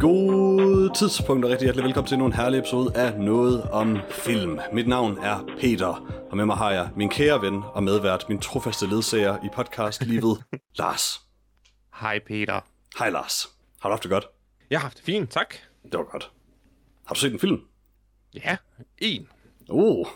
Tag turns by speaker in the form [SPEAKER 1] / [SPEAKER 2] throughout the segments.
[SPEAKER 1] God tidspunkt og rigtig hjertelig velkommen til endnu en herlig episode af Noget om Film. Mit navn er Peter, og med mig har jeg min kære ven og medvært, min trofaste ledsager i podcastlivet, Lars.
[SPEAKER 2] Hej Peter.
[SPEAKER 1] Hej Lars. Har du haft det godt?
[SPEAKER 2] Jeg har haft det fint, tak.
[SPEAKER 1] Det var godt. Har du set en film?
[SPEAKER 2] Ja, en.
[SPEAKER 1] Uh,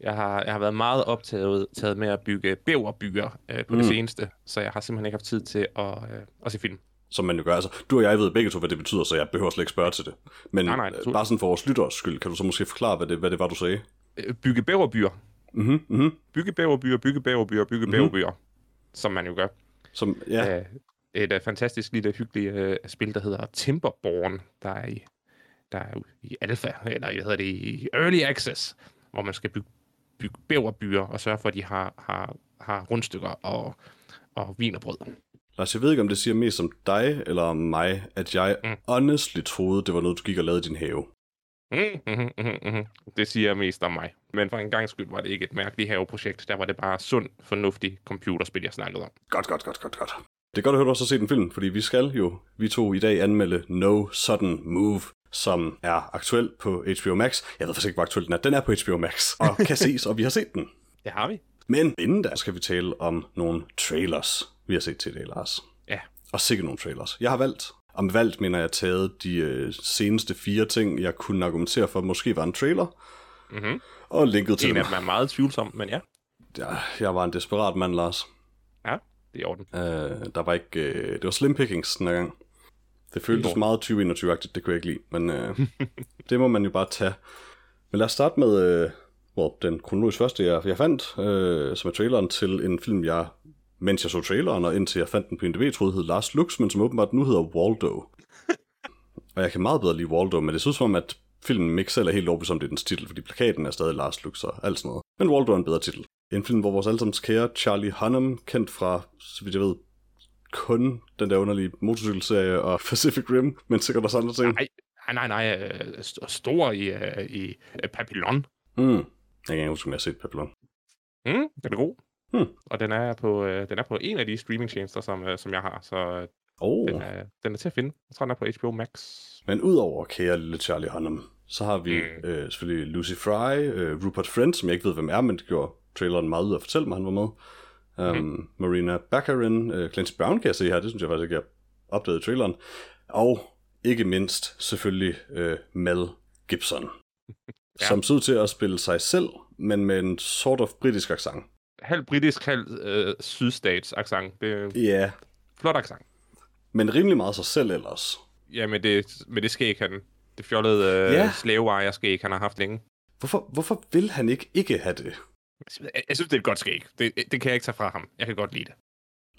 [SPEAKER 2] Jeg har, jeg har været meget optaget taget med at bygge bæverbyer øh, på mm. det seneste, så jeg har simpelthen ikke haft tid til at, øh, at se film.
[SPEAKER 1] Som man jo gør. Altså, du og jeg ved begge to, hvad det betyder, så jeg behøver slet ikke spørge til det. Men
[SPEAKER 2] Nej, nej,
[SPEAKER 1] øh, bare sådan for vores lytteres skyld, kan du så måske forklare, hvad det, hvad det var, du sagde?
[SPEAKER 2] Øh, Bygge bæverbyer.
[SPEAKER 1] Mhm, mhm.
[SPEAKER 2] Bygge bæverbyer, bygge bæverbyer, bygge mm-hmm. bæverbyer. Som man jo gør.
[SPEAKER 1] Som, ja,
[SPEAKER 2] Øh, et uh, fantastisk lille hyggeligt uh, spil, der hedder Timberborn, der er i, der er i alfa, eller hvad hedder det, i early access, hvor man skal bygge, bygge bæverbyer og sørge for, at de har, har, har rundstykker og, og vin og brød.
[SPEAKER 1] Lars, jeg ved ikke, om det siger mest om dig eller om mig, at jeg mm.
[SPEAKER 2] Mm.
[SPEAKER 1] honestly troede, det var noget, du gik og lavede i din have.
[SPEAKER 2] Mm, mm, mm, mm. Det siger mest om mig. Men for en gang skyld var det ikke et mærkeligt haveprojekt. Der var det bare sund, fornuftig computerspil, jeg snakkede om.
[SPEAKER 1] Godt, godt, godt, godt, godt. Det er godt at høre, du også har set en film, fordi vi skal jo, vi to i dag, anmelde No Sudden Move, som er aktuel på HBO Max. Jeg ved faktisk ikke, hvor aktuel den er. Den er på HBO Max, og kan ses, og vi har set den.
[SPEAKER 2] Det har vi.
[SPEAKER 1] Men inden da skal vi tale om nogle trailers, vi har set til dag, Lars.
[SPEAKER 2] Ja.
[SPEAKER 1] Og sikkert nogle trailers. Jeg har valgt, med valgt mener jeg taget de øh, seneste fire ting, jeg kunne argumentere for, måske var en trailer,
[SPEAKER 2] Mm-hmm.
[SPEAKER 1] og linket til
[SPEAKER 2] En
[SPEAKER 1] dem.
[SPEAKER 2] af dem er meget tvivlsom, men ja.
[SPEAKER 1] Ja, jeg var en desperat mand, Lars.
[SPEAKER 2] Ja, det er i orden.
[SPEAKER 1] Øh, der var ikke, øh, det var slim pickings den gang. Det føltes meget 2021-agtigt, det kunne jeg ikke lide, men øh, det må man jo bare tage. Men lad os starte med øh, well, den kronologisk første, jeg, jeg fandt, øh, som er traileren til en film, jeg, mens jeg så traileren, og indtil jeg fandt den på IMDb, troede hed Lars Lux, men som åbenbart nu hedder Waldo. og jeg kan meget bedre lide Waldo, men det synes som om, at filmen ikke selv er helt overbevist om, det er dens titel, fordi plakaten er stadig Lars Lux og alt sådan noget. Men Waldo er en bedre titel. En film, hvor vores allesammens kære Charlie Hunnam, kendt fra, så vidt jeg ved, kun den der underlige motorcykelserie og Pacific Rim, men sikkert også andre ting.
[SPEAKER 2] Nej, nej, nej, nej. øh, st- Stor i, uh, i Papillon.
[SPEAKER 1] Mm. Jeg kan ikke huske, om jeg har set Papillon.
[SPEAKER 2] Mm, den er god.
[SPEAKER 1] Hmm.
[SPEAKER 2] Og den er, på, uh, den er på en af de streamingtjenester, som, uh, som jeg har, så uh,
[SPEAKER 1] Oh.
[SPEAKER 2] den, er, den er til at finde. Jeg tror, den er på HBO Max.
[SPEAKER 1] Men udover kære lille Charlie Hunnam, så har vi
[SPEAKER 2] Mm.
[SPEAKER 1] øh, selvfølgelig Lucy Fry, øh, Rupert Friend, som jeg ikke ved, hvem er, men det gjorde traileren meget ud af at fortælle mig, han var med. Um,
[SPEAKER 2] Mhm.
[SPEAKER 1] Marina Baccarin, øh, Clancy Brown kan jeg se her, det synes jeg faktisk ikke, jeg opdagede i traileren. Og ikke mindst selvfølgelig øh, Mel Gibson,
[SPEAKER 2] Ja.
[SPEAKER 1] som ser ud til at spille sig selv, men med en sort of britisk accent.
[SPEAKER 2] Halv britisk, halv uh, sydstats accent. Det er
[SPEAKER 1] Ja,
[SPEAKER 2] flot accent.
[SPEAKER 1] men rimelig meget sig selv ellers.
[SPEAKER 2] Ja, med det, med det skæg, han... Det fjollede uh,
[SPEAKER 1] Ja.
[SPEAKER 2] ja. slaveejer skæg, han har haft længe.
[SPEAKER 1] Hvorfor, hvorfor vil han ikke ikke have det?
[SPEAKER 2] Jeg, jeg synes, det er et godt skæg. Det, det kan jeg ikke tage fra ham. Jeg kan godt lide det.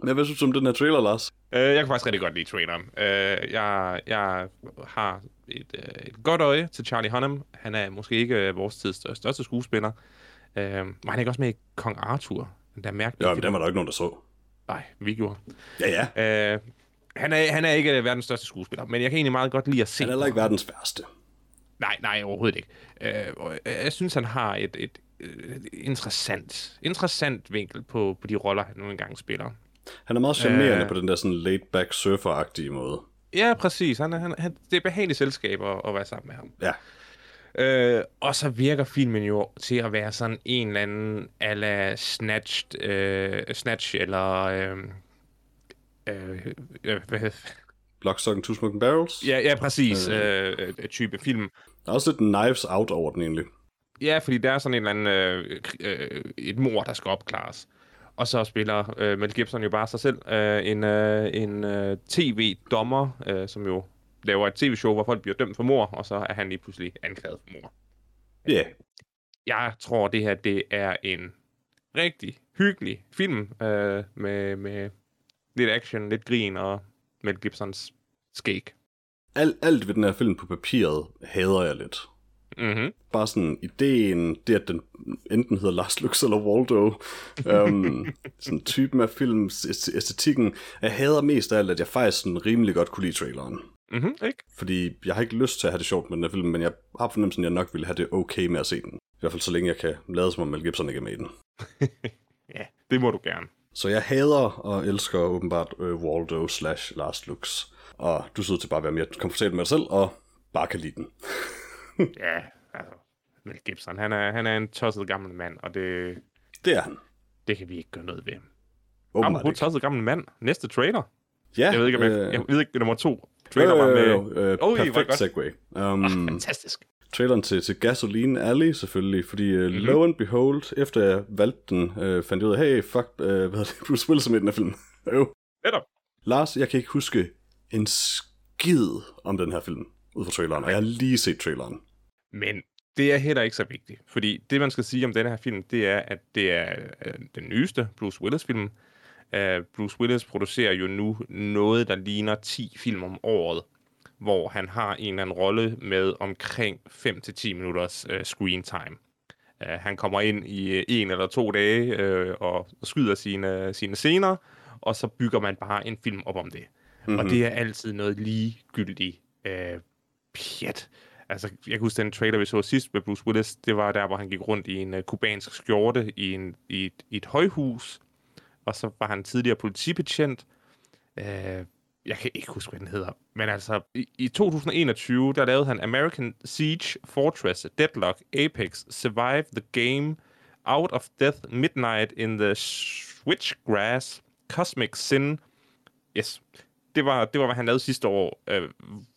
[SPEAKER 1] Men hvad synes du om den her trailer, Lars?
[SPEAKER 2] Uh, jeg kan faktisk rigtig godt lide traileren. Uh, jeg, jeg har et, uh, et godt øje til Charlie Hunnam. Han er måske ikke uh, vores tids stør- største skuespiller. Uh, var han ikke også med i Kong Arthur? Den der mærkelige
[SPEAKER 1] Ja, men den var der ikke nogen, der så.
[SPEAKER 2] Nej, vi gjorde.
[SPEAKER 1] Ja, ja.
[SPEAKER 2] Uh, han, er, han er ikke uh, verdens største skuespiller, men jeg kan egentlig meget godt lide at se
[SPEAKER 1] Han er heller ikke verdens værste.
[SPEAKER 2] Nej, nej, overhovedet ikke. Øh, og jeg synes, han har et, et, et interessant, interessant vinkel på, på de roller, han nu engang spiller.
[SPEAKER 1] Han er meget charmerende
[SPEAKER 2] Øh.
[SPEAKER 1] på den der sådan laid-back surfer-agtige måde.
[SPEAKER 2] Ja, præcis. Han, er- han, han, det er behageligt selskab at, at være sammen med ham.
[SPEAKER 1] Ja.
[SPEAKER 2] Øh, og så virker filmen jo til at være sådan en eller anden ala Snatched, øh, Snatch eller... Øh, øh, øh, hvad,
[SPEAKER 1] Lock, Stock and Two Smoking Barrels.
[SPEAKER 2] ja, ja, præcis. Øh, øh, type film.
[SPEAKER 1] Der er også lidt Knives Out over den egentlig.
[SPEAKER 2] Ja, fordi der er sådan en eller anden, øh, øh, et mor, der skal opklares. Og så spiller øh, Mel Gibson jo bare sig selv. Øh, en øh, en øh, tv-dommer, øh, som jo laver et tv-show, hvor folk bliver dømt for mor, og så er han lige pludselig anklaget for mor.
[SPEAKER 1] Ja. Yeah.
[SPEAKER 2] Jeg tror, det her det er en rigtig hyggelig film øh, med, med lidt action, lidt grin og Mel Gibsons skæg.
[SPEAKER 1] Alt, alt ved den her film på papiret hader jeg lidt.
[SPEAKER 2] Mm-hmm.
[SPEAKER 1] Bare sådan ideen, det at den enten hedder Lars Lux eller Waldo, um, sådan typen af film, æst- æstetikken. Jeg hader mest af alt, at jeg faktisk sådan rimelig godt kunne lide traileren.
[SPEAKER 2] Mm-hmm, ikke?
[SPEAKER 1] Fordi jeg har ikke lyst til at have det sjovt med den her film, men jeg har fornemmelsen, at jeg nok ville have det okay med at se den. I hvert fald så længe jeg kan lade som om Mel Gibson ikke er med i den.
[SPEAKER 2] Ja, det må du gerne.
[SPEAKER 1] Så jeg hader og elsker åbenbart øh, Waldo slash Lars Lux. og du sidder til bare at være mere komfortabel med dig selv, og bare kan lide den.
[SPEAKER 2] ja, altså, Mel Gibson, han er, han er en tosset gammel mand, og det,
[SPEAKER 1] Det er han.
[SPEAKER 2] det kan vi ikke gøre noget ved.
[SPEAKER 1] Åbenbart
[SPEAKER 2] Apropos tosset gammel mand, næste trailer.
[SPEAKER 1] Ja,
[SPEAKER 2] Jeg ved ikke, om jeg,
[SPEAKER 1] øh,
[SPEAKER 2] jeg ved ikke, nummer to trailer var med...
[SPEAKER 1] jo, jo, øh,
[SPEAKER 2] hvor
[SPEAKER 1] perfekt segue. Um,
[SPEAKER 2] Fantastisk.
[SPEAKER 1] traileren til, til Gasoline Alley selvfølgelig, fordi uh,
[SPEAKER 2] Mhm.
[SPEAKER 1] mm-hmm. lo and behold, efter jeg valgte den, uh, fandt jeg ud af, hey, fuck, uh, hvad hedder det, Bruce Willis i den her film. jo.
[SPEAKER 2] Netop.
[SPEAKER 1] Lars, jeg kan ikke huske en skid om den her film, ud fra traileren, og jeg har lige set traileren.
[SPEAKER 2] Men det er heller ikke så vigtigt, fordi det, man skal sige om denne her film, det er, at det er den nyeste Bruce Willis-film. Uh, Bruce Willis producerer jo nu noget, der ligner 10 film om året, hvor han har en eller anden rolle med omkring 5-10 minutters uh, screen time. Uh, han kommer ind i uh, en eller to dage uh, og skyder sine, sine scener, og så bygger man bare en film op om det. Mm-hmm. Og det er altid noget ligegyldigt uh, pjat. Altså, jeg kan huske den trailer, vi så sidst med Bruce Willis, det var der, hvor han gik rundt i en uh, kubansk skjorte i, en, i, et, i et højhus, og så var han tidligere politibetjent. Uh, jeg kan ikke huske, hvad den hedder. Men altså, i, i 2021, der lavede han American Siege, Fortress, Deadlock, Apex, Survive the Game, Out of Death, Midnight in the Switchgrass, Cosmic Sin. Yes, det var, det var, hvad han lavede sidste år, øh,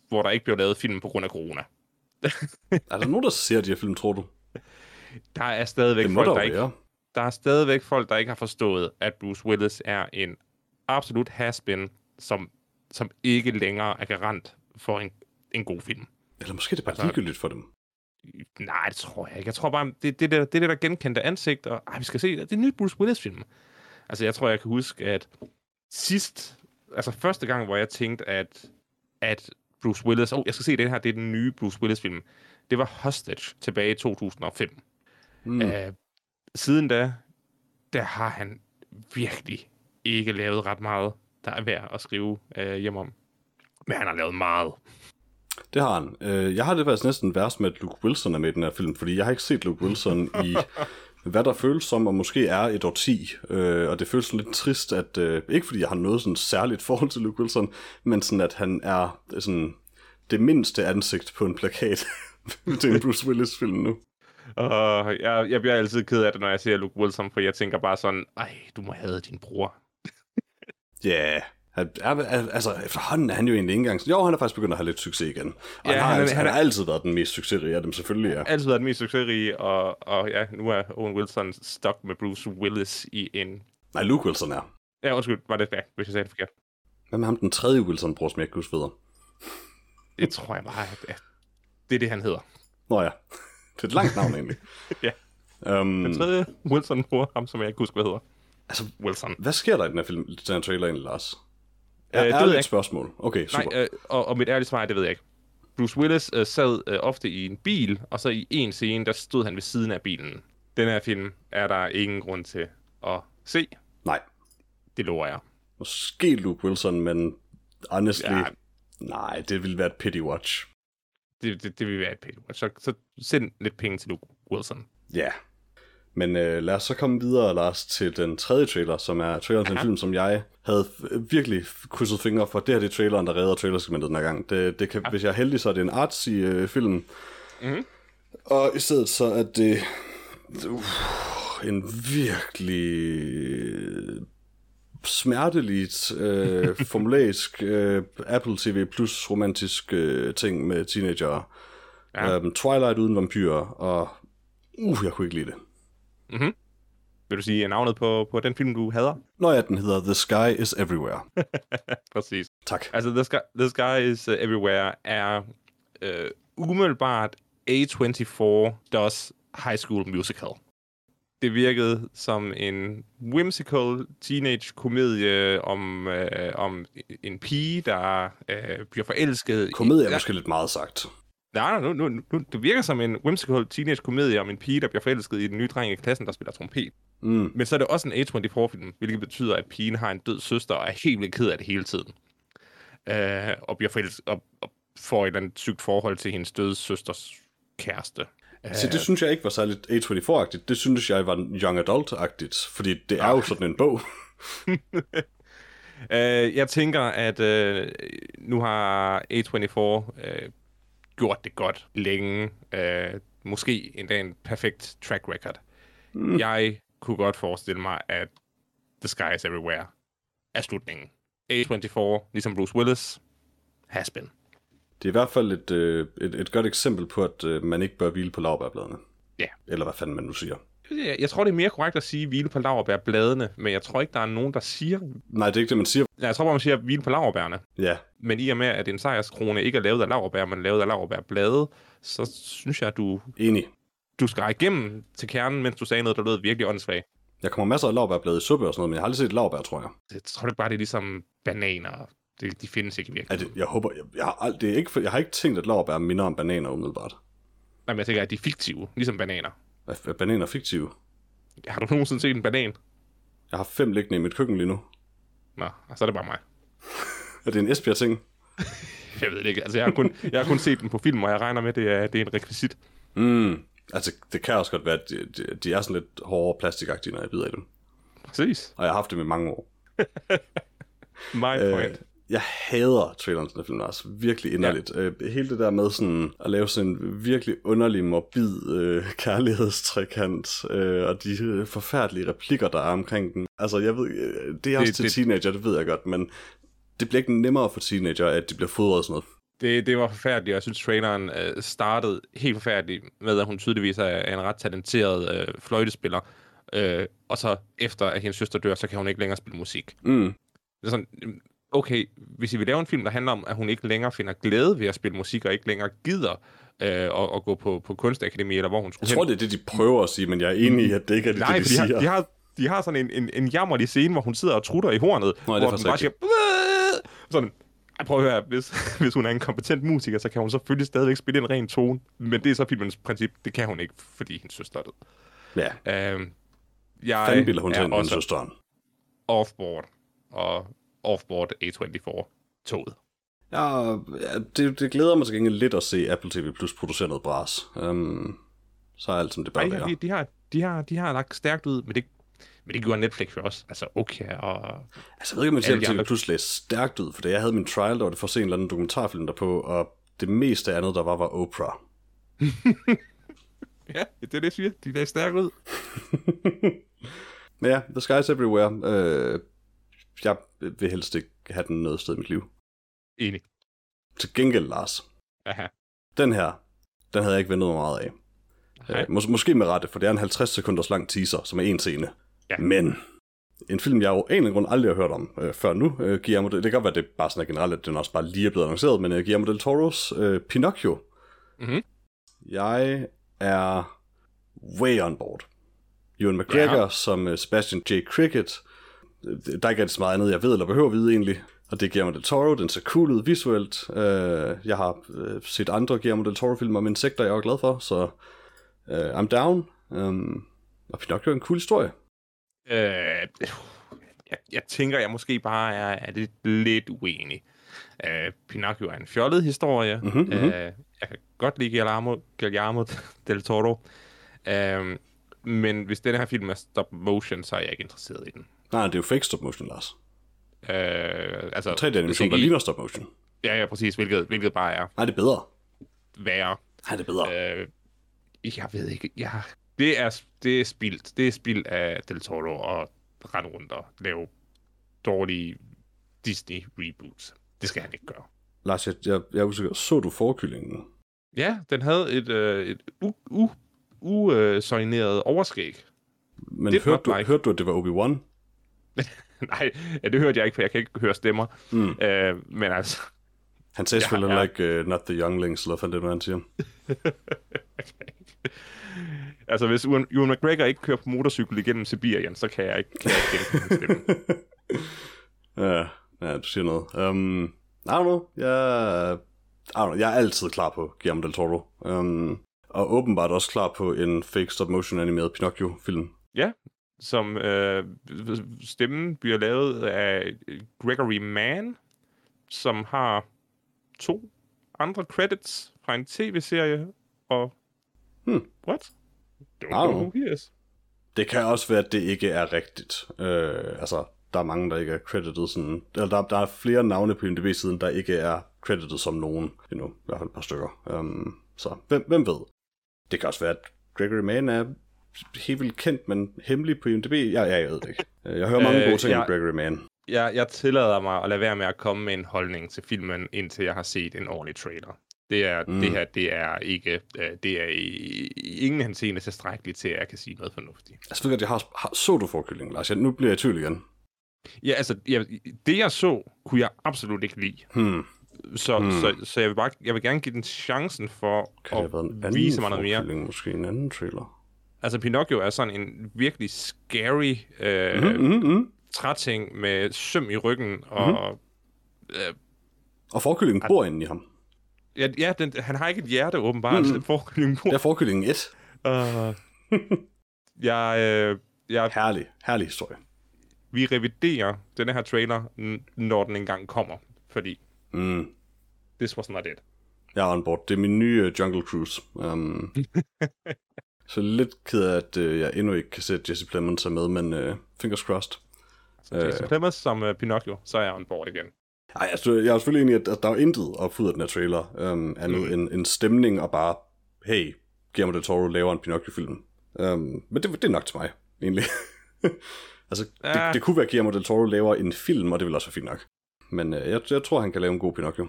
[SPEAKER 2] hvor der ikke blev lavet film på grund af corona.
[SPEAKER 1] Er der nogen, der ser de her film, tror du?
[SPEAKER 2] Der er stadigvæk
[SPEAKER 1] Det
[SPEAKER 2] folk,
[SPEAKER 1] der
[SPEAKER 2] der ikke. Der er stadigvæk folk, der ikke har forstået, at Bruce Willis er en absolut has-been, som, som ikke længere er garant for en, en god film.
[SPEAKER 1] Eller måske er det bare
[SPEAKER 2] Altså-
[SPEAKER 1] ligegyldigt for dem.
[SPEAKER 2] Nej, det tror jeg ikke. Jeg tror bare, det, det, der, det der, genkendte ansigt, og ej, vi skal se, det er en ny Bruce Willis-film. Altså, jeg tror, jeg kan huske, at sidst, altså første gang, hvor jeg tænkte, at, at Bruce Willis, oh, jeg skal se den her, det er den nye Bruce Willis-film, det var Hostage tilbage i 2005.
[SPEAKER 1] Mm.
[SPEAKER 2] Uh, siden da, der har han virkelig ikke lavet ret meget, der er værd at skrive uh, hjem om. Men han har lavet meget.
[SPEAKER 1] Det har han. Øh, Jeg har det faktisk næsten værst med, at Luke Wilson er med i den her film, fordi jeg har ikke set Luke Wilson i, hvad der føles som, og måske er et årti. Øh, og det føles lidt trist, at øh, ikke fordi jeg har noget sådan særligt forhold til Luke Wilson, men sådan at han er sådan det mindste ansigt på en plakat til en Bruce Willis-film nu.
[SPEAKER 2] Og jeg, jeg bliver altid ked af det, når jeg ser Luke Wilson, for jeg tænker bare sådan, ej, du må have din bror.
[SPEAKER 1] Ja, yeah. Han er, altså efterhånden er han jo egentlig ikke engang... Jo, han er faktisk begyndt at have lidt succes igen. Og
[SPEAKER 2] Ja,
[SPEAKER 1] han, har,
[SPEAKER 2] han
[SPEAKER 1] altså, han,
[SPEAKER 2] han
[SPEAKER 1] har altid været den mest succesrige af dem, selvfølgelig ja.
[SPEAKER 2] Altid været den mest succesrige, og, og ja, nu er Owen Wilson stok med Bruce Willis i en...
[SPEAKER 1] Nej, Luke Wilson er.
[SPEAKER 2] Ja, undskyld, var det ja, hvis jeg sagde det forkert.
[SPEAKER 1] Hvad med ham den tredje Wilson-bror, som jeg ikke kan huske videre?
[SPEAKER 2] Det tror jeg bare, at det er det, han hedder.
[SPEAKER 1] Nå ja, det er et langt navn egentlig.
[SPEAKER 2] Ja.
[SPEAKER 1] Um,
[SPEAKER 2] Den tredje Wilson bror, ham som jeg ikke husker, hvad hedder.
[SPEAKER 1] altså,
[SPEAKER 2] Wilson.
[SPEAKER 1] hvad sker der i den her film, den her trailer egentlig, Lars?
[SPEAKER 2] Øh,
[SPEAKER 1] Er,
[SPEAKER 2] det
[SPEAKER 1] er
[SPEAKER 2] ved
[SPEAKER 1] det
[SPEAKER 2] jeg
[SPEAKER 1] et spørgsmål? Okay, super.
[SPEAKER 2] Nej, øh, og, og mit ærlige svar er, det ved jeg ikke. Bruce Willis øh, sad øh, ofte i en bil, og så i en scene, der stod han ved siden af bilen. Den her film er der ingen grund til at se.
[SPEAKER 1] Nej,
[SPEAKER 2] Det lover jeg.
[SPEAKER 1] måske Luke Wilson, men honestly,
[SPEAKER 2] ja.
[SPEAKER 1] nej, det ville være et pity watch.
[SPEAKER 2] Det, det, det vil være et pænt. Så, så send lidt penge til Luke Wilson.
[SPEAKER 1] Ja. Men øh, lad os så komme videre, Lars, til den tredje trailer, som er traileren til en film, som jeg havde virkelig krydset fingre for. Det her det er traileren, der redder trailersegmentet den her gang. Det, det kan, Hvis jeg er heldig, så er det en artsy øh, film.
[SPEAKER 2] Mhm.
[SPEAKER 1] Og i stedet så er det uh, en virkelig smerteligt, øh, formulæsk øh, Apple TV Plus romantisk øh, ting med teenager.
[SPEAKER 2] Ja.
[SPEAKER 1] Um, Twilight uden vampyrer, og uh, jeg kunne ikke lide det.
[SPEAKER 2] Vil du sige navnet på, på den film, du hader?
[SPEAKER 1] Nå ja, den hedder The Sky is Everywhere.
[SPEAKER 2] Præcis.
[SPEAKER 1] Tak.
[SPEAKER 2] Altså, The Sky, The Sky is Everywhere er øh, umiddelbart A24 does High School Musical. Det virkede som en whimsical teenage-komedie om, øh, om en pige, der øh, bliver forelsket.
[SPEAKER 1] Komedie
[SPEAKER 2] i,
[SPEAKER 1] er måske lidt meget sagt.
[SPEAKER 2] Nej, nej, nu, nu, nu, det virker som en whimsical teenage-komedie om en pige, der bliver forelsket i den nye dreng i klassen, der spiller trompet.
[SPEAKER 1] Mm.
[SPEAKER 2] Men så er det også en A24-film, hvilket betyder, at pigen har en død søster og er helt vildt ked af det hele tiden. Øh, og bliver forelsket og, og får et eller andet sygt forhold til hendes døde søsters kæreste.
[SPEAKER 1] Så det synes jeg ikke var særligt A24-agtigt. Det synes jeg var young adult-agtigt, fordi det er jo sådan en bog.
[SPEAKER 2] Uh, jeg tænker, at uh, nu har A24 uh, gjort det godt længe. Uh, måske endda en perfekt track record. Mm. Jeg kunne godt forestille mig, at The Sky is Everywhere er slutningen. A24, ligesom Bruce Willis, has been.
[SPEAKER 1] Det er i hvert fald et, øh, et, et godt eksempel på, at øh, man ikke bør hvile på lavbærbladene.
[SPEAKER 2] Ja.
[SPEAKER 1] Eller hvad fanden man nu siger.
[SPEAKER 2] Jeg, tror, det er mere korrekt at sige hvile på laverbærbladene, men jeg tror ikke, der er nogen, der siger...
[SPEAKER 1] Nej, det er ikke det, man siger.
[SPEAKER 2] Jeg tror bare, man siger hvile på laverbærene.
[SPEAKER 1] Ja,
[SPEAKER 2] Men i og med, at en sejrskrone ikke er lavet af laverbær, men lavet af laverbærblade, så synes jeg, at du,
[SPEAKER 1] enig.
[SPEAKER 2] du skal igennem til kernen, mens du sagde noget, der lød virkelig åndssvagt.
[SPEAKER 1] Jeg kommer masser af lavbærblade i suppe og sådan noget, men jeg har aldrig set et lavbær, tror jeg.
[SPEAKER 2] Jeg tror ikke bare, det er ligesom bananer. Det, de findes ikke i
[SPEAKER 1] Er
[SPEAKER 2] virkeligheden.
[SPEAKER 1] det, jeg håber, jeg, jeg, har ald- det er ikke, jeg har ikke tænkt, at lavbær minder om bananer umiddelbart.
[SPEAKER 2] Nej, men jeg tænker, at de er fiktive, ligesom bananer.
[SPEAKER 1] Er, er bananer fiktive?
[SPEAKER 2] Har du nogensinde set en banan?
[SPEAKER 1] Jeg har fem liggende i mit køkken lige nu.
[SPEAKER 2] Nå, så er det bare mig.
[SPEAKER 1] Er det en Esbjerg-ting?
[SPEAKER 2] Jeg ved det ikke. Altså, jeg har kun, jeg har kun set den på film, og jeg regner med, at det er, det er en rekvisit.
[SPEAKER 1] Mm. Altså, det kan også godt være, at de, de, de er sådan lidt hårdere plastikagtige, når jeg bider i dem.
[SPEAKER 2] Præcis.
[SPEAKER 1] Og jeg har haft dem i mange år.
[SPEAKER 2] My point.
[SPEAKER 1] Øh, jeg hader traileren til den film, altså virkelig inderligt. Ja. Øh, hele det der med sådan at lave sådan en virkelig underlig, morbid øh, kærlighedstrekant, øh, og de øh, forfærdelige replikker, der er omkring den. Altså, jeg ved, øh, det er også
[SPEAKER 2] Det-
[SPEAKER 1] til
[SPEAKER 2] det-
[SPEAKER 1] teenager, det ved jeg godt, men det bliver ikke nemmere for teenager, at de bliver fodret sådan noget.
[SPEAKER 2] Det, det var forfærdeligt, og jeg synes, traileren øh, startede helt forfærdeligt med, at hun tydeligvis er, en ret talenteret øh, fløjtespiller. Øh, og så efter, at hendes søster dør, så kan hun ikke længere spille musik.
[SPEAKER 1] Mm.
[SPEAKER 2] Det er sådan, okay, hvis I vil lave en film, der handler om, at hun ikke længere finder glæde ved at spille musik, og ikke længere gider øh, at, at gå på, på kunstakademi, eller hvor hun skulle
[SPEAKER 1] Jeg tror,
[SPEAKER 2] hen.
[SPEAKER 1] det er det, de prøver at sige, men jeg er enig i, at det ikke er det,
[SPEAKER 2] Nej,
[SPEAKER 1] det de
[SPEAKER 2] de har,
[SPEAKER 1] siger.
[SPEAKER 2] de, har, de har sådan en, en, en jammerlig scene, hvor hun sidder og trutter i hornet,
[SPEAKER 1] er
[SPEAKER 2] hvor den bare siger, sådan, prøv at høre, hvis, hvis hun er en kompetent musiker, så kan hun selvfølgelig stadigvæk spille en ren tone. Men det er så filmens princip, det kan hun ikke, fordi hendes søster er død.
[SPEAKER 1] Ja,
[SPEAKER 2] Øhm, jeg
[SPEAKER 1] fanden bilder hun til
[SPEAKER 2] også
[SPEAKER 1] søsteren.
[SPEAKER 2] offboard, og offboard A24 toget.
[SPEAKER 1] Ja, ja, det, det glæder mig til gengæld lidt at se Apple TV Plus producere noget bras. Um, så er alt, som det bør
[SPEAKER 2] Ej,
[SPEAKER 1] være.
[SPEAKER 2] de, de, har, de, har, de har lagt stærkt ud, men det, men det gjorde Netflix jo også. Altså, okay, og
[SPEAKER 1] Altså, jeg ved ikke, om man siger, at TV Plus læste stærkt ud, for da jeg havde min trial, der var det for at se en eller anden dokumentarfilm derpå, og det meste andet, der var, var Oprah.
[SPEAKER 2] ja, det er det, jeg siger. De lagde stærkt ud.
[SPEAKER 1] Men ja, The Sky's Everywhere. Øh, jeg vil helst ikke have den noget sted i mit liv.
[SPEAKER 2] Enig.
[SPEAKER 1] Til gengæld, Lars,
[SPEAKER 2] Aha.
[SPEAKER 1] den her, den havde jeg ikke ventet mig meget af.
[SPEAKER 2] Nej.
[SPEAKER 1] Øh, mås- måske med rette, for det er en 50 sekunders lang teaser, som er en scene.
[SPEAKER 2] Ja.
[SPEAKER 1] Men en film, jeg jo af en grund aldrig har hørt om øh, før nu, øh, Guillermo del, det kan godt være, det bare sådan er generelt, at den også bare lige er blevet annonceret, men øh, Guillermo del Toros øh, Pinocchio.
[SPEAKER 2] Mhm.
[SPEAKER 1] Jeg er way on board. Ewan McGregor
[SPEAKER 2] Ja.
[SPEAKER 1] som øh, Sebastian J. Cricket. Øh, Der er ikke så meget andet, jeg ved eller behøver at vide egentlig. Og det er Guillermo del Toro, den ser cool ud visuelt. Øh, jeg har øh, set andre Guillermo del Toro-filmer om insekter, jeg er glad for, så øh, I'm down. Um, og Pinocchio er en cool historie.
[SPEAKER 2] Øh, jeg, jeg tænker, jeg måske bare er, er lidt, lidt uenig. Øh, Pinocchio er en fjollet historie.
[SPEAKER 1] Mhm, mhm.
[SPEAKER 2] Øh, jeg kan godt lide Guillermo, Guillermo del Toro. Øh, men hvis den her film er stop motion, så er jeg ikke interesseret i den.
[SPEAKER 1] Nej, det er jo fake stop motion, Lars.
[SPEAKER 2] Øh, altså,
[SPEAKER 1] 3D-animation, der ligner stop motion.
[SPEAKER 2] Ja, ja, præcis, hvilket, hvilket bare er
[SPEAKER 1] Nej, det er bedre.
[SPEAKER 2] værre.
[SPEAKER 1] Nej, det er bedre.
[SPEAKER 2] Øh, jeg ved ikke, jeg, det, er, det er spildt. Det er spild af Del Toro at rende rundt og lave dårlige Disney-reboots. Det skal han ikke gøre.
[SPEAKER 1] Lars, jeg, jeg, jeg er usikker. Så du forkyllingen?
[SPEAKER 2] Ja, den havde et, øh, et u, u, usøjneret overskæg.
[SPEAKER 1] Men
[SPEAKER 2] Det
[SPEAKER 1] hørte du, hørte du, at det var Obi-Wan?
[SPEAKER 2] Nej, ja, det hørte jeg ikke, for jeg kan ikke høre stemmer.
[SPEAKER 1] Mm.
[SPEAKER 2] Øh, men altså,
[SPEAKER 1] Han sagde
[SPEAKER 2] Ja,
[SPEAKER 1] selvfølgelig
[SPEAKER 2] ja.
[SPEAKER 1] ikke uh, not the younglings, eller hvad det nu, han siger.
[SPEAKER 2] altså hvis Ewan Ewan McGregor ikke kører på motorcykel igennem Sibirien, så kan jeg ikke, kan jeg ikke hans stemme.
[SPEAKER 1] ja, ja, du siger noget. Um, I don't know. Jeg, I don't know. jeg er altid klar på Guillermo del Toro. Um, og åbenbart også klar på en fake stop-motion animeret Pinocchio-film.
[SPEAKER 2] Ja, som øh, stemmen bliver lavet af Gregory Mann, som har to andre credits fra en tv-serie, og...
[SPEAKER 1] Hmm.
[SPEAKER 2] What? Don't know who he is.
[SPEAKER 1] Det kan også være, at det ikke er rigtigt. Øh, altså, der er mange, der ikke er credited sådan... Eller der, der er flere navne på IMDb-siden, der ikke er credited som nogen endnu. I hvert fald et par stykker. Um, så hvem, hvem ved? Det kan også være, at Gregory Mann er helt vildt kendt, men hemmelig på IMDb. Ja, ja jeg ved det ikke. Jeg hører mange
[SPEAKER 2] Øh,
[SPEAKER 1] gode ting
[SPEAKER 2] jeg-
[SPEAKER 1] om Gregory Mann.
[SPEAKER 2] Jeg, jeg tillader mig at lade være med at komme med en holdning til filmen, indtil jeg har set en ordentlig trailer. Det, er,
[SPEAKER 1] Mm.
[SPEAKER 2] det her, det er ikke, øh, det er i, i ingen henseende tilstrækkeligt til, at jeg kan sige noget fornuftigt.
[SPEAKER 1] Altså, ved godt, jeg har, har så du forkyllingen, Lars. Jeg, nu bliver jeg i tvivl igen.
[SPEAKER 2] Ja, altså, jeg, det jeg så, kunne jeg absolut ikke lide.
[SPEAKER 1] Hmm.
[SPEAKER 2] Så,
[SPEAKER 1] Hmm.
[SPEAKER 2] så, så jeg vil bare, jeg vil gerne give den chancen for
[SPEAKER 1] Kan
[SPEAKER 2] at vise mig noget mere.
[SPEAKER 1] måske en anden trailer?
[SPEAKER 2] Altså, Pinocchio er sådan en virkelig scary øh,
[SPEAKER 1] Mm-hmm,
[SPEAKER 2] mm.
[SPEAKER 1] mm-hmm.
[SPEAKER 2] træting med søm i ryggen, og øh,
[SPEAKER 1] Og forkyllingen bor inde i ham.
[SPEAKER 2] ja, ja den, han har ikke et hjerte åbenbart,
[SPEAKER 1] Mhm.
[SPEAKER 2] mm. forkyllingen
[SPEAKER 1] Det er forkyllingen 1.
[SPEAKER 2] Uh, jeg, øh, jeg,
[SPEAKER 1] Herlig, herlig historie.
[SPEAKER 2] vi reviderer denne her trailer, når den engang kommer, fordi
[SPEAKER 1] Mm.
[SPEAKER 2] this was not it.
[SPEAKER 1] Jeg er on board. Det er min nye uh, Jungle Cruise. Um, så lidt ked af, at uh, jeg endnu ikke kan se at Jesse Plemons er med, men uh, fingers crossed.
[SPEAKER 2] Så Jason
[SPEAKER 1] Øh.
[SPEAKER 2] Plemons som uh, Pinocchio, så er jeg on board igen.
[SPEAKER 1] Ej, altså, jeg er selvfølgelig enig i, at at der er intet op ud af den her trailer, um, andet
[SPEAKER 2] Mm.
[SPEAKER 1] end en stemning og bare, hey, Guillermo del Toro laver en Pinocchio-film. Um, men det, det er nok til mig, egentlig. altså, det,
[SPEAKER 2] Ja.
[SPEAKER 1] det kunne være, at Guillermo del Toro laver en film, og det vil også være fint nok. Men uh, jeg, jeg tror, han kan lave en god Pinocchio.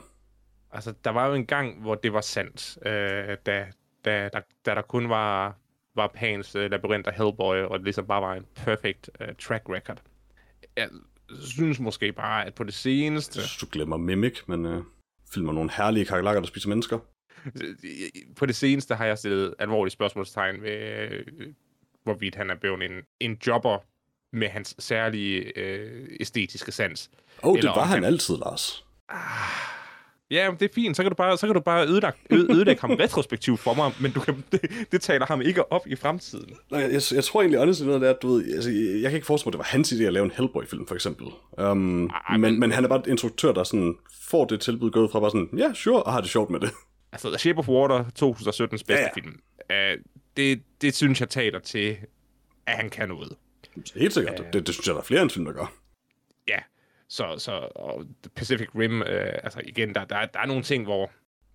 [SPEAKER 2] Altså, der var jo en gang, hvor det var sandt, øh, da, da, da, da der kun var, var Pans øh, Labyrinth og Hellboy, og det ligesom bare var en perfect øh, track record. Jeg synes måske bare, at på det seneste,
[SPEAKER 1] Jeg synes, du glemmer Mimic, men uh, filmer nogle herlige kakelakker, der spiser mennesker.
[SPEAKER 2] på det seneste har jeg stillet alvorlige spørgsmålstegn ved, øh, hvorvidt han er blevet en, en jobber med hans særlige øh, æstetiske sans.
[SPEAKER 1] Åh, oh, det var han
[SPEAKER 2] han-
[SPEAKER 1] altid, Lars.
[SPEAKER 2] Ja, det er fint. Så kan du bare, så kan du bare ødelægge, øde- ødelægge ham retrospektivt for mig, men du kan, det, det taler ham ikke op i fremtiden.
[SPEAKER 1] Nej, jeg, jeg tror egentlig af det, er, at du ved, altså, jeg, jeg kan ikke forestille mig, at det var hans idé at lave en Hellboy-film, for eksempel. Um,
[SPEAKER 2] Ej,
[SPEAKER 1] men,
[SPEAKER 2] men-
[SPEAKER 1] men han er bare et instruktør, der sådan får det tilbud gået fra bare sådan, ja, sure, og har det sjovt med det.
[SPEAKER 2] Altså, The Shape of Water, 2017's bedste
[SPEAKER 1] Ja,
[SPEAKER 2] ja, film. Uh, det, det synes jeg taler til, at han kan noget.
[SPEAKER 1] Helt sikkert.
[SPEAKER 2] Ja.
[SPEAKER 1] Det, det synes jeg, der er flere end film, der gør.
[SPEAKER 2] Ja, så, så og Pacific Rim, uh, altså igen, der, der, der er nogle ting, hvor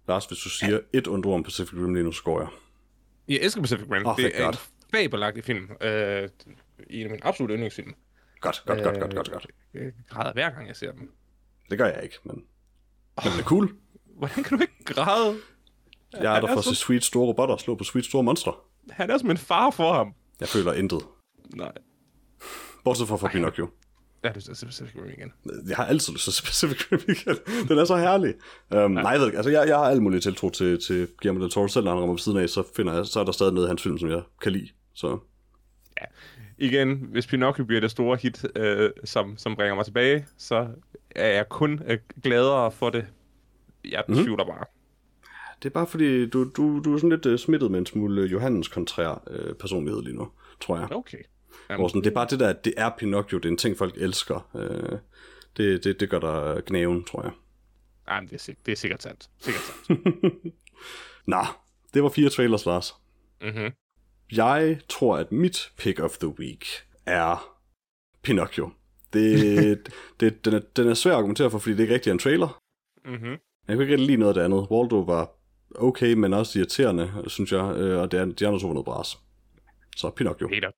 [SPEAKER 1] Lars, hvis du siger et ondt ord om Pacific Rim lige nu, så går jeg.
[SPEAKER 2] Jeg elsker Pacific Rim.
[SPEAKER 1] Åh,
[SPEAKER 2] det er
[SPEAKER 1] God.
[SPEAKER 2] en fabelagtig film. Uh, en af mine absolut yndlingsfilm.
[SPEAKER 1] Godt, godt, godt, godt, godt, godt.
[SPEAKER 2] Jeg græder hver gang, jeg ser den.
[SPEAKER 1] Det gør jeg ikke, men, men det er cool.
[SPEAKER 2] Hvordan kan du ikke græde?
[SPEAKER 1] Jeg er der
[SPEAKER 2] er
[SPEAKER 1] for at se sweet store robotter slå på sweet store monstre.
[SPEAKER 2] Han er som en far for ham. Jeg
[SPEAKER 1] føler intet.
[SPEAKER 2] Nej.
[SPEAKER 1] Bortset fra for Pinocchio.
[SPEAKER 2] Ja, det er Pacific Rim igen.
[SPEAKER 1] Jeg har altid lyst til Pacific Rim igen. Den er så herlig. Um, ja. Nej, jeg ved ikke. Altså, jeg, jeg har alt muligt tiltro til, til Guillermo del Toro. Selv når han rammer ved siden af, så, finder jeg, så er der stadig noget af hans film, som jeg kan lide. Så Ja.
[SPEAKER 2] Igen, hvis Pinocchio bliver det store hit, øh, som, som bringer mig tilbage, så er jeg kun øh, gladere for det. Jeg mm-hmm. tvivler bare.
[SPEAKER 1] det er bare fordi, du, du, du er sådan lidt smittet med en smule Johannes kontrær øh, personlighed lige nu, tror jeg.
[SPEAKER 2] Okay.
[SPEAKER 1] Hvor sådan, det er bare det der, det er Pinocchio. Det er en ting, folk elsker. Uh, det, det, det gør der gnaven, tror jeg.
[SPEAKER 2] Jamen, det, er, det er sikkert sandt. Sikkert sandt.
[SPEAKER 1] Nå, det var fire trailers, Lars.
[SPEAKER 2] mm-hmm.
[SPEAKER 1] Jeg tror, at mit pick of the week er Pinocchio. Det, det, den, er, den er svær at argumentere for, fordi det ikke rigtig er en trailer.
[SPEAKER 2] Mm-hmm.
[SPEAKER 1] Jeg kunne ikke rigtig lide noget af det andet. Waldo var okay, men også irriterende, synes jeg. øh, Og det er, de andre to var noget bras. Så Pinocchio.
[SPEAKER 2] Peter,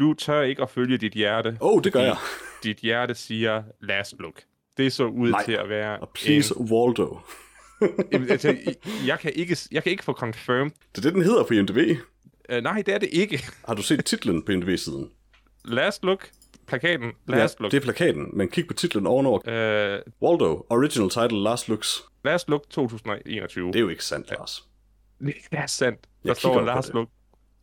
[SPEAKER 2] du tør ikke at følge dit hjerte.
[SPEAKER 1] Oh, det gør jeg.
[SPEAKER 2] Dit hjerte siger last look. Det så ud
[SPEAKER 1] Nej,
[SPEAKER 2] til at være
[SPEAKER 1] Og please, Waldo.
[SPEAKER 2] en... altså, jeg, kan ikke, jeg kan ikke få confirmed.
[SPEAKER 1] Det er det, den hedder på IMDb.
[SPEAKER 2] Uh, nej, det er det ikke.
[SPEAKER 1] Har du set titlen på IMDb-siden?
[SPEAKER 2] Last look. Plakaten. Last
[SPEAKER 1] ja,
[SPEAKER 2] look.
[SPEAKER 1] det er plakaten, men kig på titlen ovenover.
[SPEAKER 2] Uh,
[SPEAKER 1] Waldo, original title, last looks.
[SPEAKER 2] last look 2021.
[SPEAKER 1] Det er jo ikke sandt, Lars.
[SPEAKER 2] Det er sandt. Der
[SPEAKER 1] Jeg
[SPEAKER 2] står last look.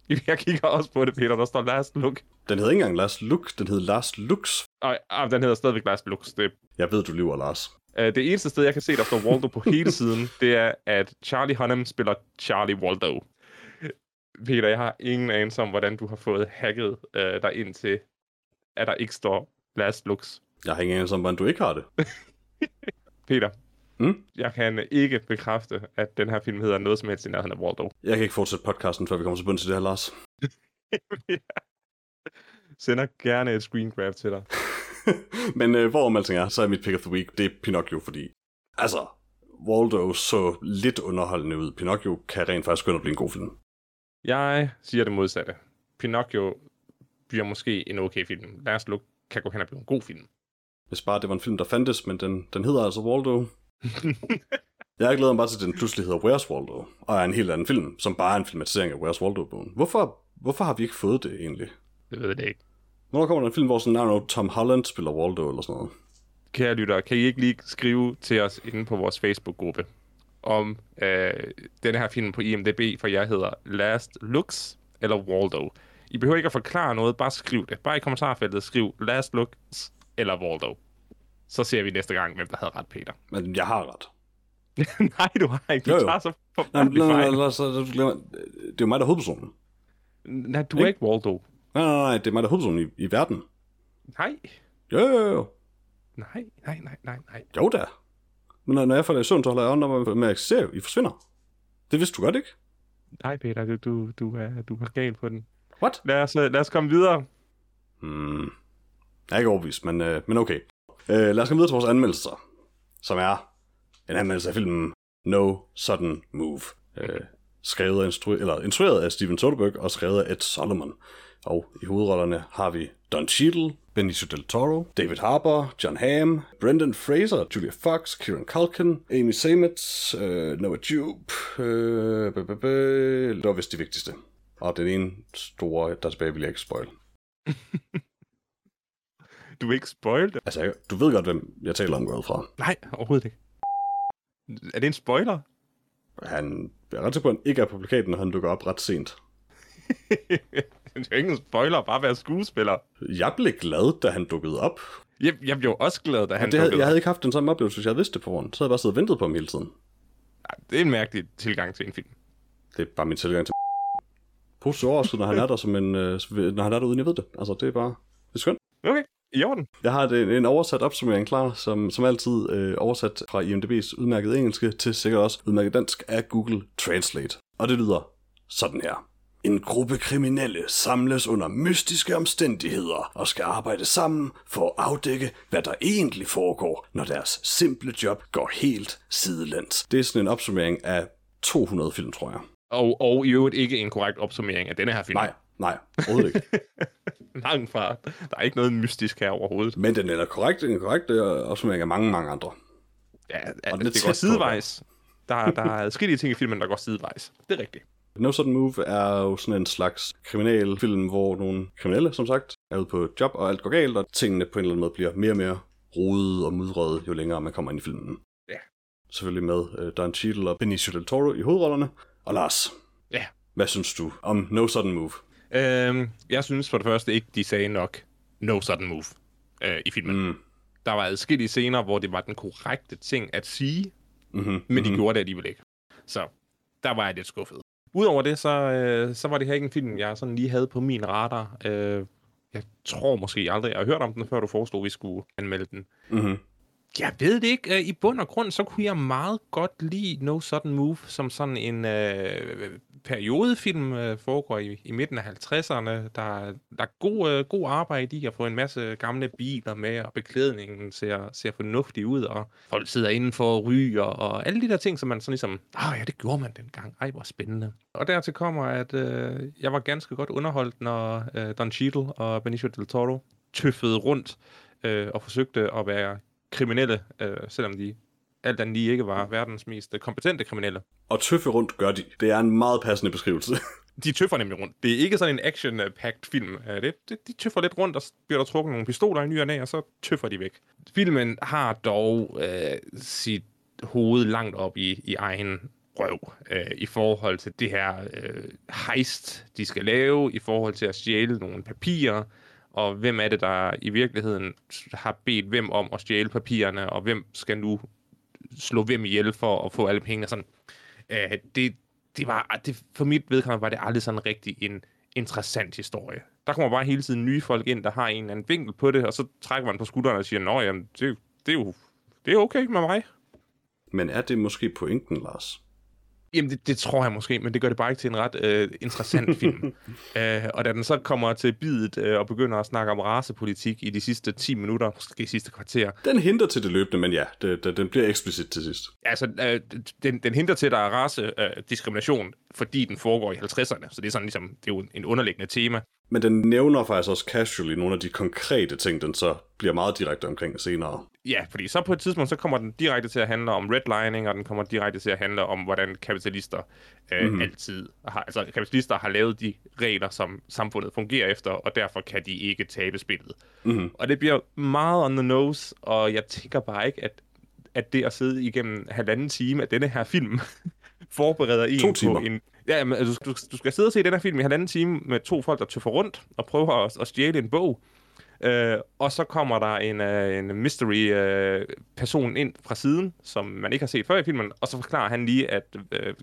[SPEAKER 2] Jeg kigger også på det, Peter. Der står last look.
[SPEAKER 1] Den hedder ikke engang last look, den hed last looks.
[SPEAKER 2] Og ah, den hedder stadigvæk last looks. Det,
[SPEAKER 1] Jeg ved, du lyver, Lars.
[SPEAKER 2] uh, det eneste sted, jeg kan se, der står Waldo på hele siden, det er, at Charlie Hunnam spiller Charlie Waldo. Peter, jeg har ingen anelse om, hvordan du har fået hacket uh, dig ind til, at der ikke står last looks.
[SPEAKER 1] Jeg har ingen anelse om, hvordan du ikke har det.
[SPEAKER 2] Peter,
[SPEAKER 1] Mm?
[SPEAKER 2] jeg kan ikke bekræfte, at den her film hedder noget som helst i nærheden af Waldo.
[SPEAKER 1] Jeg kan ikke fortsætte podcasten, før vi kommer til bunds til det her, Lars.
[SPEAKER 2] Sender gerne et screen grab til dig.
[SPEAKER 1] Men øh, hvor man tænker, så er mit pick of the week, det er Pinocchio, fordi altså, Waldo så lidt underholdende ud. Pinocchio kan rent faktisk gå og blive en god film.
[SPEAKER 2] Jeg siger det modsatte. Pinocchio bliver måske en okay film. Last Look kan gå hen og blive en god film.
[SPEAKER 1] Hvis bare det var en film, der fandtes, men den, den hedder altså Waldo. jeg glæder mig bare til, at den pludselig hedder Where's Waldo, og er en helt anden film, som bare er en filmatisering af Where's Waldo-bogen. Hvorfor, hvorfor har vi ikke fået det egentlig?
[SPEAKER 2] Det ved jeg ikke.
[SPEAKER 1] Hvornår kommer der en film, hvor sådan, know, Tom Holland spiller Waldo eller sådan noget?
[SPEAKER 2] Kære lyttere, kan I ikke lige skrive til os inde på vores Facebook-gruppe om øh, denne her film på IMDb, for jeg hedder Last Looks eller Waldo. I behøver ikke at forklare noget, bare skriv det. Bare i kommentarfeltet skriv Last Looks eller Waldo. Så ser vi næste gang, hvem der havde ret, Peter.
[SPEAKER 1] Men jeg har ret.
[SPEAKER 2] nej, du har ikke. Du
[SPEAKER 1] Jo, jo.
[SPEAKER 2] tager så
[SPEAKER 1] Nej,
[SPEAKER 2] forfærdelig
[SPEAKER 1] nej, nej,
[SPEAKER 2] fejl.
[SPEAKER 1] nej, så, det er jo mig, der er hovedpersonen.
[SPEAKER 2] Nej, du er ikke Waldo.
[SPEAKER 1] Nej, nej, nej, det er mig, der er hovedpersonen i, i verden.
[SPEAKER 2] Nej.
[SPEAKER 1] Jo, jo, jo.
[SPEAKER 2] Nej, nej, nej, nej, nej.
[SPEAKER 1] Jo da. Men når, jeg falder i søvn, så holder jeg ånden om med at eksistere. I forsvinder. Det vidste du godt, ikke?
[SPEAKER 2] Nej, Peter, du, du, du, er, du er gal på den.
[SPEAKER 1] What?
[SPEAKER 2] Lad os, øh, lad os komme videre.
[SPEAKER 1] Hmm. Jeg er ikke overbevist, men, øh, men okay. Øh, lad os komme videre til vores anmeldelser, som er en anmeldelse af filmen No Sudden Move. Øh, skrevet og instru- eller instrueret af Steven Soderbergh og skrevet af Ed Solomon. Og i hovedrollerne har vi Don Cheadle, Benicio Del Toro, David Harbour, John Hamm, Brendan Fraser, Julia Fox, Kieran Culkin, Amy Seymour, øh, Noah Jupe, øh, b- b- det var vist det vigtigste. Og den ene store, der tilbage, vil jeg ikke spoil.
[SPEAKER 2] Du vil ikke spoil det?
[SPEAKER 1] Altså, jeg- du ved godt, hvem jeg taler om ud fra.
[SPEAKER 2] Nej, overhovedet ikke. Er det en spoiler?
[SPEAKER 1] Han jeg er ret sikker på, at han ikke er på plakaten, når han dukker op ret sent.
[SPEAKER 2] det er jo ikke en spoiler, bare være skuespiller.
[SPEAKER 1] Jeg blev glad, da han dukkede op.
[SPEAKER 2] Jeg, jeg blev også glad, da han
[SPEAKER 1] det
[SPEAKER 2] dukkede
[SPEAKER 1] jeg
[SPEAKER 2] op.
[SPEAKER 1] havde ikke haft den samme oplevelse, hvis jeg havde vidst det på forhånd. Så havde jeg bare siddet og ventet på ham hele tiden.
[SPEAKER 2] Det er en mærkelig tilgang til en film.
[SPEAKER 1] Det er bare min tilgang til positiv overrasket, når han er der som en, øh, når han er der uden jeg ved det. Altså, det er bare, det er skønt.
[SPEAKER 2] Okay, i orden.
[SPEAKER 1] Jeg har et, en oversat opsummering klar, som, som altid øh, oversat fra IMDb's udmærket engelske til sikkert også udmærket dansk af Google Translate. Og det lyder sådan her. En gruppe kriminelle samles under mystiske omstændigheder og skal arbejde sammen for at afdække, hvad der egentlig foregår, når deres simple job går helt sidelæns. Det er sådan en opsummering af 200 film, tror jeg.
[SPEAKER 2] Og, og i øvrigt ikke en korrekt opsummering af denne her film.
[SPEAKER 1] Nej, nej, overhovedet ikke.
[SPEAKER 2] Langt fra. Der er ikke noget mystisk her overhovedet.
[SPEAKER 1] Men den er korrekt, en korrekt øh, opsummering af mange, mange andre.
[SPEAKER 2] Ja,
[SPEAKER 1] Og den er
[SPEAKER 2] det
[SPEAKER 1] tæt
[SPEAKER 2] går sidevejs. Der, der er adskillige ting i filmen, der går sidevejs. Det er rigtigt.
[SPEAKER 1] No Sudden Move er jo sådan en slags kriminalfilm, hvor nogle kriminelle, som sagt, er ude på et job, og alt går galt, og tingene på en eller anden måde bliver mere og mere rodet og mudrede, jo længere man kommer ind i filmen.
[SPEAKER 2] Ja.
[SPEAKER 1] Selvfølgelig med uh, Don Cheadle og Benicio Del Toro i hovedrollerne. Og Lars,
[SPEAKER 2] Ja.
[SPEAKER 1] hvad synes du om No Sudden Move?
[SPEAKER 2] Øhm, jeg synes for det første ikke, de sagde nok no sudden move øh, i filmen.
[SPEAKER 1] Mm.
[SPEAKER 2] Der var adskillige scener, hvor det var den korrekte ting at sige,
[SPEAKER 1] Mm-hmm.
[SPEAKER 2] men de gjorde det alligevel ikke. Så der var jeg lidt skuffet. Udover det, så, øh, så var det her ikke en film, jeg sådan lige havde på min radar. Øh, jeg tror måske aldrig, jeg har hørt om den, før du foreslog, at vi skulle anmelde den.
[SPEAKER 1] Mm-hmm.
[SPEAKER 2] Jeg ved det ikke. Øh, I bund og grund, så kunne jeg meget godt lide No Sudden Move som sådan en øh, periodefilm, øh, foregår i, i midten af 50'erne. Der, der er god, øh, god arbejde i at få en masse gamle biler med, og beklædningen ser, ser fornuftig ud, og folk sidder indenfor og ryger, og alle de der ting, som man sådan ligesom, ah ja, det gjorde man dengang. Ej, hvor spændende. Og dertil kommer, at øh, jeg var ganske godt underholdt, når øh, Don Cheadle og Benicio Del Toro tøffede rundt øh, og forsøgte at være kriminelle, øh, selvom de alt andet lige ikke var verdens mest øh, kompetente kriminelle.
[SPEAKER 1] Og tøffe rundt gør de. Det er en meget passende beskrivelse.
[SPEAKER 2] De tøffer nemlig rundt. Det er ikke sådan en action-packed film. Øh, Det, det, de tøffer lidt rundt, og så bliver der trukket nogle pistoler i ny og næ, og så tøffer de væk. Filmen har dog øh, sit hoved langt op i, i egen røv øh, i forhold til det her øh, heist, de skal lave, i forhold til at stjæle nogle papirer, og hvem er det, der i virkeligheden har bedt hvem om at stjæle papirerne, og hvem skal nu slå hvem ihjel for at få alle pengene. sådan. Øh, det, det var, ah, det, for mit vedkommende var det aldrig sådan rigtig en interessant historie. Der kommer bare hele tiden nye folk ind, der har en eller anden vinkel på det, og så trækker man på skuldrene og siger, nå jamen, det, det, er jo det er okay med mig.
[SPEAKER 1] Men er det måske pointen, Lars?
[SPEAKER 2] Jamen, det, det tror jeg måske, men det gør det bare ikke til en ret øh, interessant film. øh, og da den så kommer til bidet øh, og begynder at snakke om racepolitik i de sidste 10 minutter, måske i sidste kvarter.
[SPEAKER 1] Den hinter til det løbende, men ja, det, det, den bliver eksplicit til sidst.
[SPEAKER 2] Altså, øh, den, den hinter til, at der er race-diskrimination, øh, fordi den foregår i 50'erne. Så det er sådan ligesom, det er jo en underliggende tema.
[SPEAKER 1] Men den nævner faktisk også casually nogle af de konkrete ting, den så bliver meget direkte omkring senere.
[SPEAKER 2] Ja, fordi så på et tidspunkt, så kommer den direkte til at handle om redlining, og den kommer direkte til at handle om, hvordan kapitalister øh, mm-hmm. altid har, altså kapitalister har lavet de regler, som samfundet fungerer efter, og derfor kan de ikke tabe spillet. Mm-hmm. Og det bliver meget on the nose, og jeg tænker bare ikke, at, at det at sidde igennem halvanden time af denne her film, forbereder en på en... Ja, men, altså, du, du skal sidde og se den her film i halvanden time med to folk, der tøffer rundt og prøver at, at stjæle en bog. Øh, og så kommer der en, uh, en mystery-person uh, ind fra siden, som man ikke har set før i filmen, og så forklarer han lige, at uh,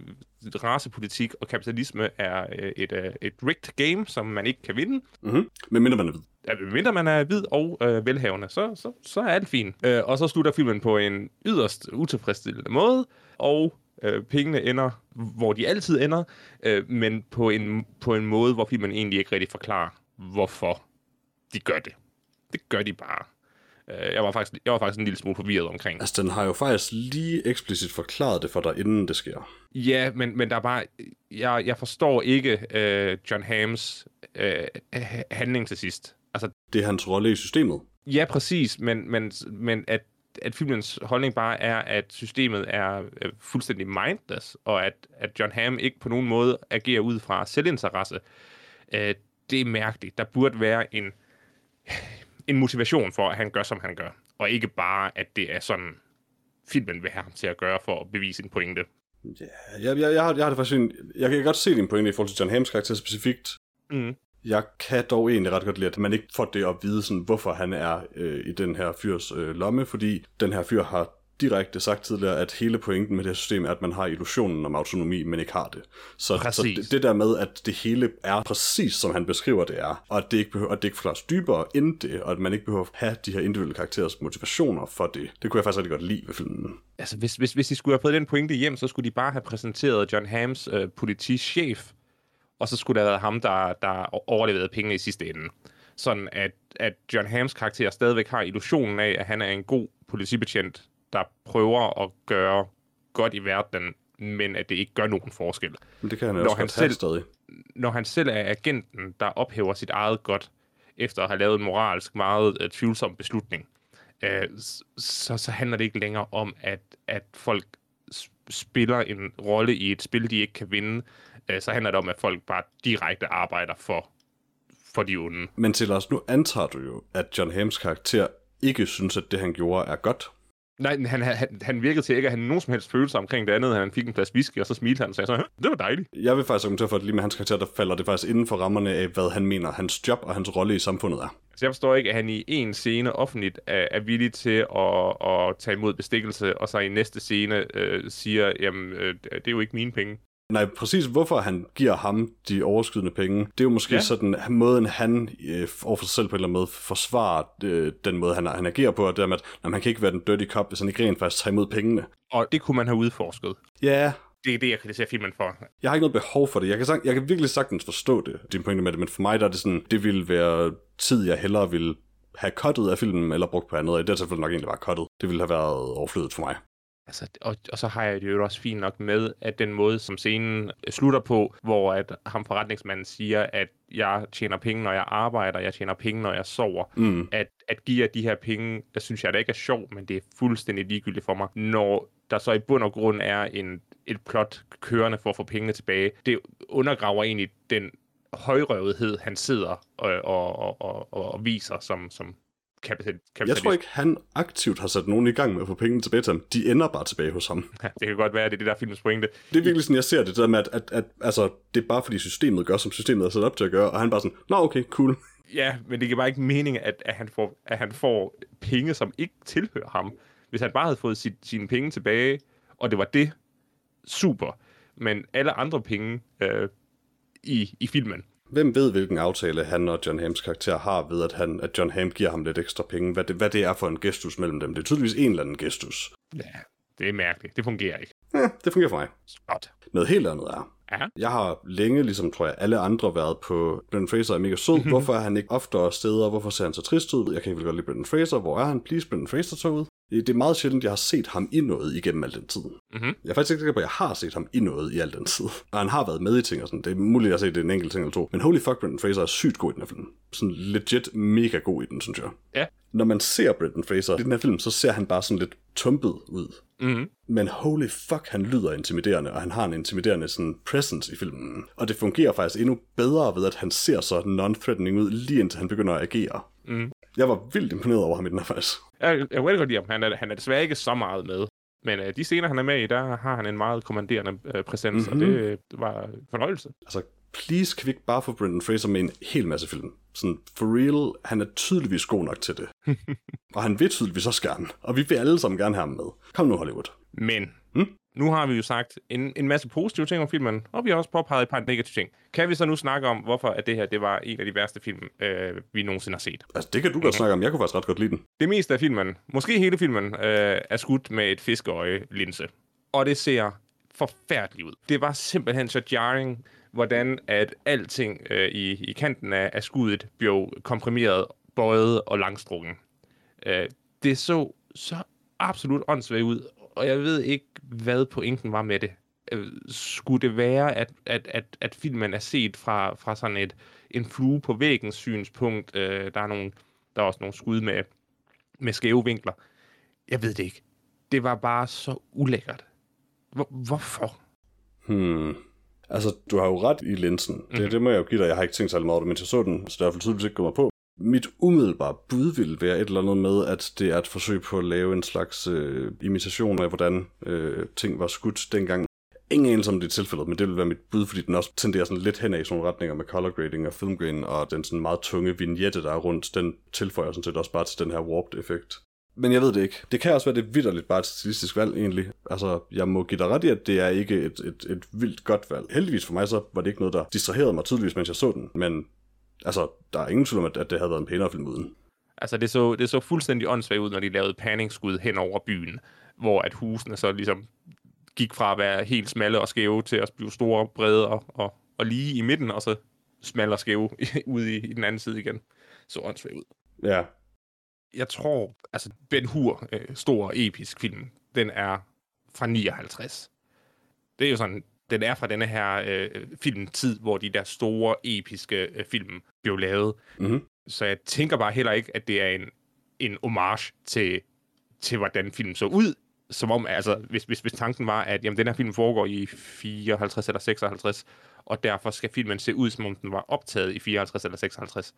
[SPEAKER 2] racepolitik og kapitalisme er uh, et, uh, et rigged game, som man ikke kan vinde.
[SPEAKER 1] Mm-hmm. Men mindre man er hvid.
[SPEAKER 2] Ja, mindre man er hvid og uh, velhavende, så, så, så er det fint. Uh, og så slutter filmen på en yderst utilfredsstillende måde, og øh, pengene ender, hvor de altid ender, øh, men på en, på en måde, hvor filmen egentlig ikke rigtig forklarer, hvorfor de gør det. Det gør de bare. Øh, jeg, var faktisk, jeg var faktisk en lille smule forvirret omkring.
[SPEAKER 1] Altså, den har jo faktisk lige eksplicit forklaret det for dig, inden det sker.
[SPEAKER 2] Ja, men, men der er bare... Jeg, jeg forstår ikke øh, John Hams øh, handling til sidst. Altså,
[SPEAKER 1] det er hans rolle i systemet.
[SPEAKER 2] Ja, præcis, men, men, men at at filmens holdning bare er, at systemet er øh, fuldstændig mindless, og at, at John Hamm ikke på nogen måde agerer ud fra selvinteresse. Øh, det er mærkeligt. Der burde være en, en motivation for, at han gør, som han gør, og ikke bare, at det er sådan, filmen vil have ham til at gøre for at bevise en pointe.
[SPEAKER 1] Ja, jeg, jeg, jeg, har, jeg har det faktisk en, jeg kan godt se din pointe i forhold til John Hams karakter specifikt. Mm. Jeg kan dog egentlig ret godt lide, at man ikke får det at vide, sådan, hvorfor han er øh, i den her fyrs øh, lomme, fordi den her fyr har direkte sagt tidligere, at hele pointen med det her system er, at man har illusionen om autonomi, men ikke har det. Så, så det, det der med, at det hele er præcis, som han beskriver det er, og at det ikke, behøver, at det ikke forklares dybere end det, og at man ikke behøver at have de her individuelle karakterers motivationer for det, det kunne jeg faktisk rigtig godt lide ved filmen.
[SPEAKER 2] Altså, hvis, hvis, hvis de skulle have fået den pointe hjem, så skulle de bare have præsenteret John Hams øh, politichef og så skulle det have været ham, der, der overlevede pengene i sidste ende. Sådan at, at John Hams karakter stadigvæk har illusionen af, at han er en god politibetjent, der prøver at gøre godt i verden, men at det ikke gør nogen forskel.
[SPEAKER 1] Men det kan han også han selv, stadig.
[SPEAKER 2] Når han selv er agenten, der ophæver sit eget godt, efter at have lavet en moralsk meget uh, tvivlsom beslutning, uh, så, så handler det ikke længere om, at, at folk spiller en rolle i et spil, de ikke kan vinde, øh, så handler det om, at folk bare direkte arbejder for, for de onde.
[SPEAKER 1] Men til os, nu antager du jo, at John Hams karakter ikke synes, at det, han gjorde, er godt.
[SPEAKER 2] Nej, han, han, han virkede til ikke at have nogen som helst følelse omkring det andet. Han fik en plads whisky, og så smilte han og sagde så, det var dejligt.
[SPEAKER 1] Jeg vil faktisk argumentere for, at lige med hans karakter, der falder det faktisk inden for rammerne af, hvad han mener, hans job og hans rolle i samfundet er.
[SPEAKER 2] Så jeg forstår ikke, at han i en scene offentligt er, er villig til at, at tage imod bestikkelse, og så i næste scene øh, siger, jamen, øh, det er jo ikke mine penge.
[SPEAKER 1] Nej, præcis hvorfor han giver ham de overskydende penge, det er jo måske ja. sådan måden, han øh, overfor sig selv på en eller anden måde forsvarer øh, den måde, han, han agerer på, og det med, at når man kan ikke være den dirty cop, hvis han ikke rent faktisk tager imod pengene.
[SPEAKER 2] Og det kunne man have udforsket.
[SPEAKER 1] Ja.
[SPEAKER 2] Det er det, jeg kritiserer filmen for.
[SPEAKER 1] Jeg har ikke noget behov for det. Jeg kan, sagt, jeg kan virkelig sagtens forstå det, din pointe med det, men for mig der er det sådan, det ville være tid, jeg hellere ville have cuttet af filmen, eller brugt på andet, og i det tilfælde nok egentlig bare cuttet. Det ville have været overflødet for mig.
[SPEAKER 2] Altså, og, og så har jeg det jo også fint nok med, at den måde, som scenen slutter på, hvor at ham forretningsmanden siger, at jeg tjener penge, når jeg arbejder, jeg tjener penge, når jeg sover. Mm. At, at give jer de her penge, der synes jeg, det ikke er sjovt, men det er fuldstændig ligegyldigt for mig. Når der så i bund og grund er en, et plot kørende for at få pengene tilbage, det undergraver egentlig den højrøvethed, han sidder og, og, og, og, og viser som, som kapitalist.
[SPEAKER 1] Jeg tror ikke, han aktivt har sat nogen i gang med at få penge tilbage til ham. De ender bare tilbage hos ham.
[SPEAKER 2] Ja, det kan godt være, at det er det der filmens pointe.
[SPEAKER 1] Det er virkelig sådan, jeg ser det, det der med, at, at, at altså, det er bare fordi systemet gør, som systemet er sat op til at gøre, og han bare sådan, nå okay, cool.
[SPEAKER 2] Ja, men det giver bare ikke mening, at, at, han får, at han får penge, som ikke tilhører ham. Hvis han bare havde fået sit, sine penge tilbage, og det var det, super. Men alle andre penge øh, i, i filmen,
[SPEAKER 1] Hvem ved, hvilken aftale han og John Hams karakter har ved, at, han, at John Ham giver ham lidt ekstra penge? Hvad det, hvad det er for en gestus mellem dem? Det er tydeligvis en eller anden gestus.
[SPEAKER 2] Ja, det er mærkeligt. Det fungerer ikke.
[SPEAKER 1] eh, det fungerer for mig.
[SPEAKER 2] Godt.
[SPEAKER 1] Noget helt andet er,
[SPEAKER 2] Ja.
[SPEAKER 1] jeg har længe, ligesom tror jeg, alle andre været på Brendan Fraser er mega sød.
[SPEAKER 2] Mhm.
[SPEAKER 1] Hvorfor er han ikke oftere steder? Hvorfor ser han så trist ud? Jeg kan ikke vel godt lide Brendan Fraser. Hvor er han? Please, Brendan Fraser tog ud. Det er meget sjældent, jeg har set ham i noget igennem al den tid.
[SPEAKER 2] Mhm.
[SPEAKER 1] Jeg er faktisk ikke sikker på, at jeg har set ham i noget i al den tid. Og han har været med i ting og sådan. Det er muligt, at jeg har set det en enkelt ting eller to. Men holy fuck, Brendan Fraser er sygt god i den her film. Sådan legit mega god i den, synes jeg.
[SPEAKER 2] Ja.
[SPEAKER 1] Når man ser Brendan Fraser i den her film, så ser han bare sådan lidt tumpet ud.
[SPEAKER 2] Mm-hmm.
[SPEAKER 1] Men holy fuck, han lyder intimiderende, og han har en intimiderende sådan, presence i filmen. Og det fungerer faktisk endnu bedre ved, at han ser så non-threatening ud, lige indtil han begynder at agere.
[SPEAKER 2] Mm.
[SPEAKER 1] Jeg var vildt imponeret over ham i den her faktisk.
[SPEAKER 2] Jeg, jeg kan godt lide ham. Han er, han er desværre ikke så meget med. Men øh, de scener, han er med i, der har han en meget kommanderende øh, præsens, mm-hmm. og
[SPEAKER 1] Mhm.
[SPEAKER 2] det øh, var en fornøjelse.
[SPEAKER 1] Altså, please, kan vi ikke bare få Brendan Fraser med en hel masse film? Sådan, for real, han er tydeligvis god nok til det. og han vil tydeligvis også gerne. Og vi vil alle sammen gerne have ham med. Kom nu, Hollywood.
[SPEAKER 2] Men
[SPEAKER 1] Mm?
[SPEAKER 2] Nu har vi jo sagt en, en masse positive ting om filmen, og vi har også påpeget et par negative ting. Kan vi så nu snakke om, hvorfor at det her det var en af de værste film, øh, vi nogensinde har set?
[SPEAKER 1] Altså, det kan du godt snakke om. Jeg kunne faktisk ret godt lide den.
[SPEAKER 2] Det meste af filmen, måske hele filmen, øh, er skudt med et fiskeøje-linse. Og det ser forfærdeligt ud. Det var simpelthen så jarring, hvordan at alting øh, i, i kanten af, af skuddet blev komprimeret, bøjet og langstrukken. Øh, det så så absolut åndssvagt ud, og jeg ved ikke, hvad pointen var med det. Øh, skulle det være, at, at, at, at filmen er set fra, fra sådan et en flue på væggen synspunkt? Øh, der, er nogle, der er også nogle skud med, med skæve vinkler. Jeg ved det ikke. Det var bare så ulækkert. Hvor, hvorfor?
[SPEAKER 1] Hmm. Altså, du har jo ret i linsen. Mm-hmm. Det, det må jeg jo give dig. Jeg har ikke tænkt særlig meget over det, mens jeg så den, så derfor tydeligvis ikke gået mig på. Mit umiddelbare bud vil være et eller andet med, at det er et forsøg på at lave en slags øh, imitation af, hvordan øh, ting var skudt dengang. Ingen anelse om det er tilfældet, men det vil være mit bud, fordi den også tenderer sådan lidt hen i sådan nogle retninger med color grading og filmgrain, og den sådan meget tunge vignette, der er rundt, den tilføjer sådan set også bare til den her warped effekt. Men jeg ved det ikke. Det kan også være, det er vidderligt bare et stilistisk valg, egentlig. Altså, jeg må give dig ret i, at det er ikke et, et, et vildt godt valg. Heldigvis for mig, så var det ikke noget, der distraherede mig tydeligvis, mens jeg så den. Men altså, der er ingen tvivl om, at, det havde været en pænere film uden.
[SPEAKER 2] Altså, det så, det så fuldstændig åndssvagt ud, når de lavede panningsskud hen over byen, hvor at husene så ligesom gik fra at være helt smalle og skæve til at blive store, brede og, og, og lige i midten, og så smalle og skæve ude i, i den anden side igen. Så åndssvagt ud.
[SPEAKER 1] Ja,
[SPEAKER 2] Jeg tror, altså Ben Hur, øh, stor episk film, den er fra 59. Det er jo sådan, den er fra denne her øh, filmtid, hvor de der store episke øh, film blev lavet.
[SPEAKER 1] Mhm.
[SPEAKER 2] Så jeg tænker bare heller ikke, at det er en, en homage til, til, hvordan filmen så ud. Som om, altså, hvis, hvis, hvis tanken var, at jamen, den her film foregår i 54 eller 56, og derfor skal filmen se ud, som om den var optaget i 54 eller 56.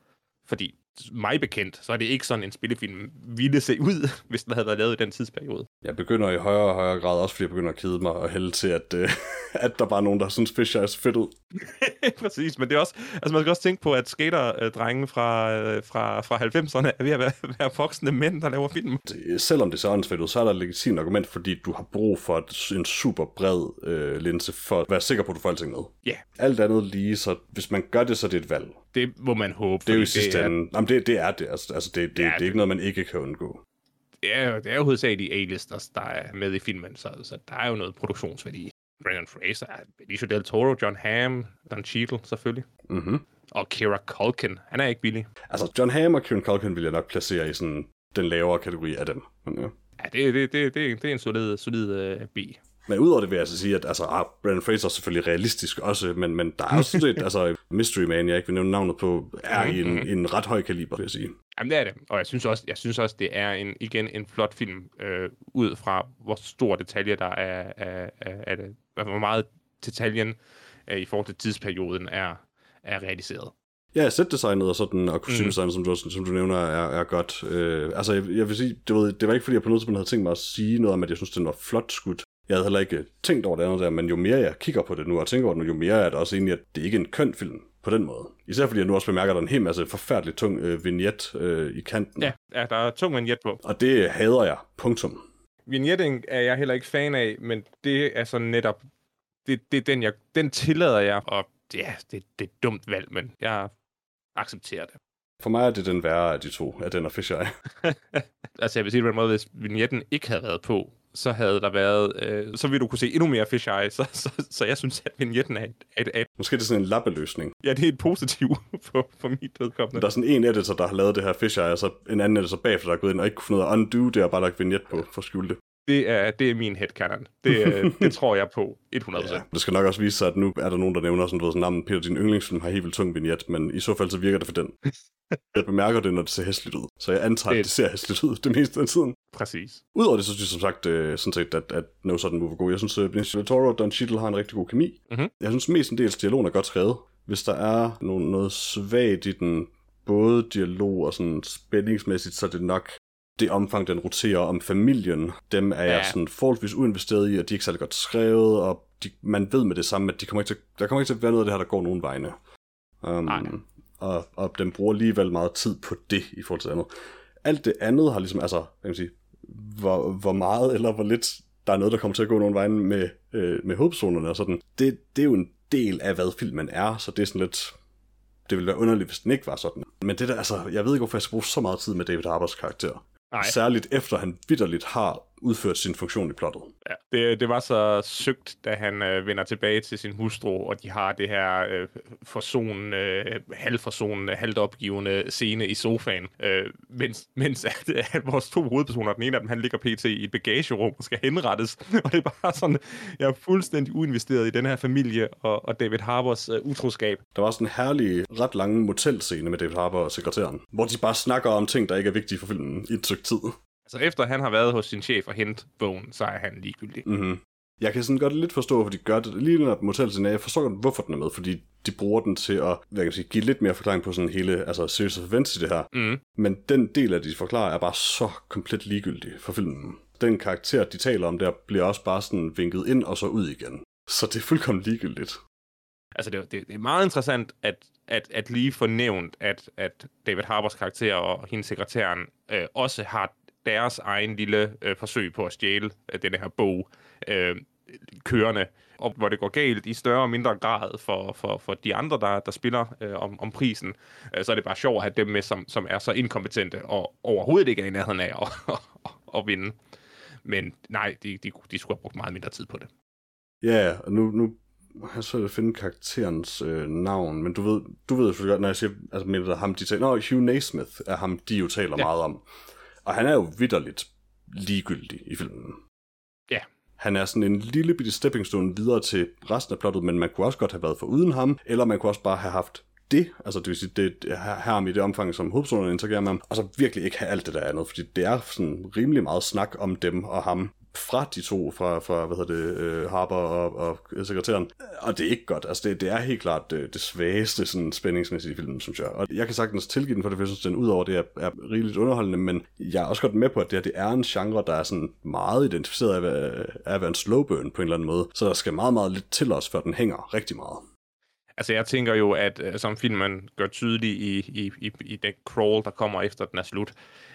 [SPEAKER 2] Fordi mig bekendt, så er det ikke sådan, en spillefilm ville se ud, hvis den havde været lavet i den tidsperiode.
[SPEAKER 1] jeg begynder i højere og højere grad, også fordi jeg begynder at kede mig og hælde til, at, øh, at der bare er nogen, der synes, Fisher er så fedt ud.
[SPEAKER 2] Præcis, men det er også, altså man skal også tænke på, at skaterdrenge fra, øh, fra, fra 90'erne er ved at være, være voksne mænd, der laver film.
[SPEAKER 1] det, selvom det ser åndssvagt ud, så er der et legitimt argument, fordi du har brug for et, en super bred øh, linse for at være sikker på, at du får alting med.
[SPEAKER 2] Ja,
[SPEAKER 1] Alt andet lige, så hvis man gør det, så er det et valg.
[SPEAKER 2] Det må man håbe.
[SPEAKER 1] Det er jo i sidste
[SPEAKER 2] er-
[SPEAKER 1] ende... Jamen, det, det er det. Altså, altså det, det,
[SPEAKER 2] Ja,
[SPEAKER 1] ja, det, er ikke noget, man ikke kan undgå.
[SPEAKER 2] det er, jo- det er jo hovedsageligt A-listers, der er med i filmen, så, så der er jo noget produktionsværdi. Brendan Fraser, Benicio Del Toro, John Hamm, Don Cheadle selvfølgelig.
[SPEAKER 1] Mm-hmm.
[SPEAKER 2] Og Kira Culkin, han er ikke billig.
[SPEAKER 1] Altså, John Hamm og Kieran Culkin vil jeg nok placere i sådan den lavere kategori af dem. Men, ja.
[SPEAKER 2] Ja, det, det, det, det, det er en solid, solid uh, B.
[SPEAKER 1] Men udover det vil jeg altså sige, at altså, ah, Brandon Fraser er selvfølgelig realistisk også, men, men der er også sådan set, altså Mystery Man, jeg ikke vil nævne navnet på, er i en,
[SPEAKER 2] Mhm.
[SPEAKER 1] en ret høj kaliber, vil jeg sige.
[SPEAKER 2] Jamen, det er det. Og jeg synes også, jeg synes også det er en, igen en flot film, øh, ud fra hvor stor detalje der er, er, er, er det, hvor meget detaljen øh, i forhold til tidsperioden er, er realiseret.
[SPEAKER 1] Ja, setdesignet og sådan, og kostymedesignet,
[SPEAKER 2] Mhm.
[SPEAKER 1] mm. som, du, som du nævner, er, er godt. Øh, altså, jeg, jeg vil sige, det, ved, det var ikke fordi, jeg på noget tidspunkt havde tænkt mig at sige noget om, at jeg synes, den var flot skudt. Jeg havde heller ikke tænkt over det andet der, men jo mere jeg kigger på det nu og tænker over det nu, jo mere er det også egentlig, at det ikke er en køn film på den måde. Især fordi jeg nu også bemærker, at der er en hel masse forfærdeligt tung øh, vignet øh, i kanten.
[SPEAKER 2] Ja, ja der er tung vignette på.
[SPEAKER 1] Og det hader jeg. Punktum.
[SPEAKER 2] Vignetting er jeg heller ikke fan af, men det er så netop, det, det er den, jeg, den tillader jeg, og ja, det, det er et dumt valg, men jeg accepterer det.
[SPEAKER 1] For mig er det den værre af de to, af den og Fisher.
[SPEAKER 2] altså jeg vil sige det på en måde, hvis vignetten ikke havde været på, så havde der været, øh, så ville du kunne se endnu mere fisheye, så, så, så jeg synes, at vignetten er et, et, et,
[SPEAKER 1] Måske er det sådan en lappeløsning.
[SPEAKER 2] ja, det er et positiv for, for mit vedkommende.
[SPEAKER 1] Der er sådan en editor, der har lavet det her fisheye, og så en anden editor bagefter, der er gået ind og ikke kunne finde af at undo det, og bare lagt vignet på for at skjule det.
[SPEAKER 2] Det er, det er min headcanon. Det, øh, det tror jeg på 100%.
[SPEAKER 1] Ja. Det skal nok også vise sig, at nu er der nogen, der nævner sådan, du ved, sådan, navnet Peter, din yndlingsfilm har helt vildt tung vignet, men i så fald så virker det for den. Jeg bemærker det, når det ser hæsligt ud. Så jeg antager, at
[SPEAKER 2] Det-
[SPEAKER 1] det ser hæsligt ud det meste af tiden.
[SPEAKER 2] Præcis.
[SPEAKER 1] Udover det, så synes jeg som sagt, øh, sådan set, at, at No Sudden Move er god. Jeg synes, at Benicio del Toro og Don Cheadle har en rigtig god kemi.
[SPEAKER 2] Mhm.
[SPEAKER 1] Jeg synes mest en del dialogen er godt skrevet. Hvis der er no- noget svagt i den, både dialog og sådan spændingsmæssigt, så er det nok det omfang, den roterer om familien. Dem er ja. jeg sådan forholdsvis uinvesteret i, og de er ikke særlig godt skrevet, og de, man ved med det samme, at de kommer ikke til, der kommer ikke til at være noget af det her, der går nogen vegne. Um,
[SPEAKER 2] Nej.
[SPEAKER 1] og, og den bruger alligevel meget tid på det i forhold til andet. Alt det andet har ligesom, altså, hvad kan man sige, hvor, hvor meget eller hvor lidt der er noget, der kommer til at gå nogen vejen med, øh, med hovedpersonerne og sådan. Det, det er jo en del af, hvad filmen er, så det er sådan lidt... Det ville være underligt, hvis den ikke var sådan. Men det der, altså, jeg ved ikke, hvorfor jeg skal bruge så meget tid med David Harbors karakter.
[SPEAKER 2] Nej.
[SPEAKER 1] Særligt efter han vidderligt har udført sin funktion i plottet.
[SPEAKER 2] Ja, det, det var så sygt, da han øh, vender tilbage til sin hustru, og de har det her øh, forsonende, øh, halvforsonende, halvt opgivende scene i sofaen, øh, mens, mens at, at vores to hovedpersoner, den ene af dem, han ligger pt. i et bagagerum og skal henrettes, og det er bare sådan, jeg er fuldstændig uinvesteret i den her familie og, og David Harbors øh, utroskab.
[SPEAKER 1] Der var sådan en herlig, ret lang motelscene med David Harbour og sekretæren, hvor de bare snakker om ting, der ikke er vigtige for filmen i et stykke tid.
[SPEAKER 2] Altså efter han har været hos sin chef og hentet bogen, så er han ligegyldig.
[SPEAKER 1] Mm-hmm. Jeg kan sådan godt lidt forstå, hvorfor de gør det. Lige den her motelscene, jeg forstår godt, hvorfor den er med, fordi de bruger den til at hvad kan jeg sige, give lidt mere forklaring på sådan hele altså series of events i det her.
[SPEAKER 2] Mm.
[SPEAKER 1] Men den del af de forklarer, er bare så komplet ligegyldig for filmen. Den karakter, de taler om der, bliver også bare sådan vinket ind og så ud igen. Så det er fuldkommen ligegyldigt.
[SPEAKER 2] Altså, det, det, det er meget interessant at, at, at lige få nævnt, at, at David Harbors karakter og hendes sekretæren øh, også har deres egen lille øh, forsøg på at stjæle øh, den her bog øh, kørende, og hvor det går galt i større og mindre grad for, for, for de andre, der, der spiller øh, om, om prisen, øh, så er det bare sjovt at have dem med, som, som er så inkompetente og overhovedet ikke er i nærheden af at, at, at, at vinde. Men nej, de, de, de skulle have brugt meget mindre tid på det.
[SPEAKER 1] Ja, og nu, nu har jeg svært at finde karakterens øh, navn, men du ved, du ved selvfølgelig godt, når jeg siger, altså mener der ham, de taler, Nå, Hugh Naismith er ham, de jo taler
[SPEAKER 2] ja.
[SPEAKER 1] meget om. Og han er jo vidderligt ligegyldig i filmen.
[SPEAKER 2] Ja.
[SPEAKER 1] Han er sådan en lille bitte stepping stone videre til resten af plottet, men man kunne også godt have været for uden ham, eller man kunne også bare have haft det, altså det vil sige, det, det have ham i det omfang, som hovedpersonerne interagerer med ham, og så virkelig ikke have alt det der andet, fordi det er sådan rimelig meget snak om dem og ham fra de to, fra, fra hvad hedder det, øh, Harper og, og sekretæren, og det er ikke godt, altså det, det er helt klart det, det svageste sådan spændingsmæssige i filmen, synes jeg, og jeg kan sagtens tilgive den for det, jeg synes, den udover det er, er rigeligt underholdende, men jeg er også godt med på, at det, her, det er en genre, der er sådan meget identificeret af, af at være en slow burn på en eller anden måde, så der skal meget, meget lidt til os, før den hænger rigtig meget.
[SPEAKER 2] Altså, jeg tænker jo, at øh, som filmen gør tydeligt i, i, i, i den crawl, der kommer efter den er slut,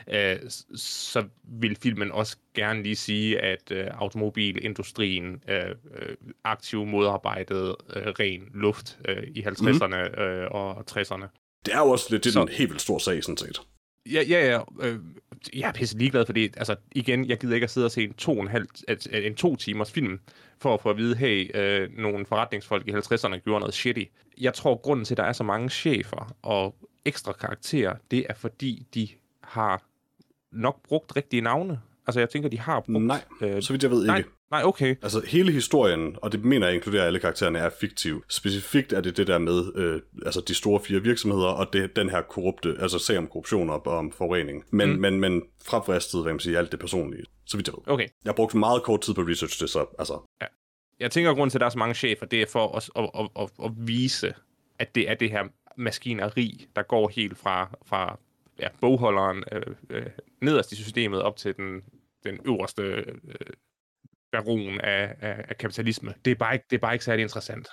[SPEAKER 2] øh, så vil filmen også gerne lige sige, at øh, automobilindustrien øh, øh, aktivt modarbejdede øh, ren luft øh, i 50'erne øh, og 60'erne.
[SPEAKER 1] Det er jo også lidt det er
[SPEAKER 2] Så-
[SPEAKER 1] en helt vildt stor sag, sådan set.
[SPEAKER 2] Ja, ja, ja. Øh, jeg er pisse ligeglad, fordi altså, igen, jeg gider ikke at sidde og se en to, og en, halv, en to timers film, for at få at vide, hey, øh, nogle forretningsfolk i 50'erne gjorde noget shitty. Jeg tror, grunden til, at der er så mange chefer og ekstra karakterer, det er fordi, de har nok brugt rigtige navne. Altså, jeg tænker, de har brugt...
[SPEAKER 1] Nej,
[SPEAKER 2] øh,
[SPEAKER 1] så vidt jeg ved
[SPEAKER 2] nej,
[SPEAKER 1] ikke.
[SPEAKER 2] nej, okay.
[SPEAKER 1] Altså hele historien, og det mener jeg inkluderer alle karaktererne, er fiktiv. Specifikt er det det der med øh, altså de store fire virksomheder, og det, den her korrupte, altså sag om korruption og om forurening. Men,
[SPEAKER 2] Mm.
[SPEAKER 1] men, men frafristet, hvad man siger, alt det personlige, så vidt jeg ved.
[SPEAKER 2] Okay.
[SPEAKER 1] Jeg har brugt meget kort tid på research det, så altså,
[SPEAKER 2] Jeg tænker, at grunden til, at der er så mange chefer, det er for at, at, at, at, at vise, at det er det her maskineri, der går helt fra, fra ja, bogholderen øh, øh, nederst i systemet op til den, den øverste øh, baron af, af, af kapitalisme. Det er, bare ikke, det er bare ikke særlig interessant.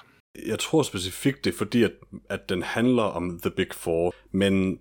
[SPEAKER 1] jeg tror specifikt det er fordi, at, at den handler om The Big Four, men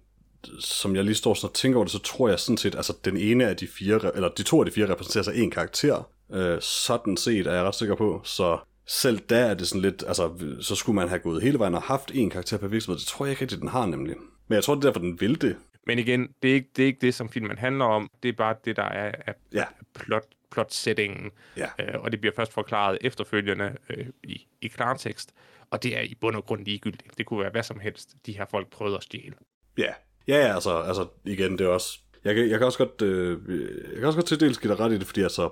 [SPEAKER 1] som jeg lige står sådan og tænker over det, så tror jeg sådan set, altså den ene af de fire, eller de to af de fire repræsenterer sig en karakter. Øh, sådan set er jeg ret sikker på, så selv der er det sådan lidt, altså så skulle man have gået hele vejen og haft en karakter per virksomhed. Det tror jeg ikke rigtig, den har nemlig. Men jeg tror, det er derfor, den vil det.
[SPEAKER 2] Men igen, det er, ikke, det er ikke det, som filmen handler om. Det er bare det, der er, er
[SPEAKER 1] Ja.
[SPEAKER 2] plot, plot-settingen,
[SPEAKER 1] Ja.
[SPEAKER 2] øh, og det bliver først forklaret efterfølgende øh, i, i klartekst, og det er i bund og grund ligegyldigt. Det kunne være hvad som helst, de her folk prøvede at stjæle.
[SPEAKER 1] Ja, ja, ja altså, altså igen, det er også... Jeg kan, jeg kan også godt, øh, jeg kan også godt til dels give dig ret i det, fordi altså,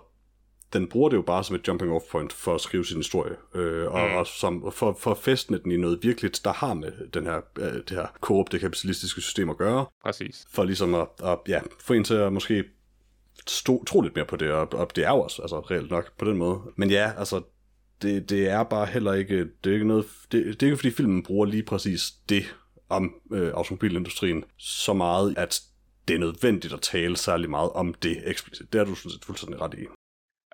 [SPEAKER 1] den bruger det jo bare som et jumping off point for at skrive sin historie, øh, og mm. også som, for, for at fæstne den i noget virkeligt, der har med den her, øh, det her korrupte kapitalistiske system at gøre,
[SPEAKER 2] Præcis.
[SPEAKER 1] for ligesom at, at ja, få en til at måske stå, tro lidt mere på det, og, og det er jo også altså, reelt nok på den måde. Men ja, altså, det, det er bare heller ikke, det er ikke noget, det, det er ikke fordi filmen bruger lige præcis det om øh, automobilindustrien så meget, at det er nødvendigt at tale særlig meget om det eksplicit. Det er du sådan set fuldstændig ret i.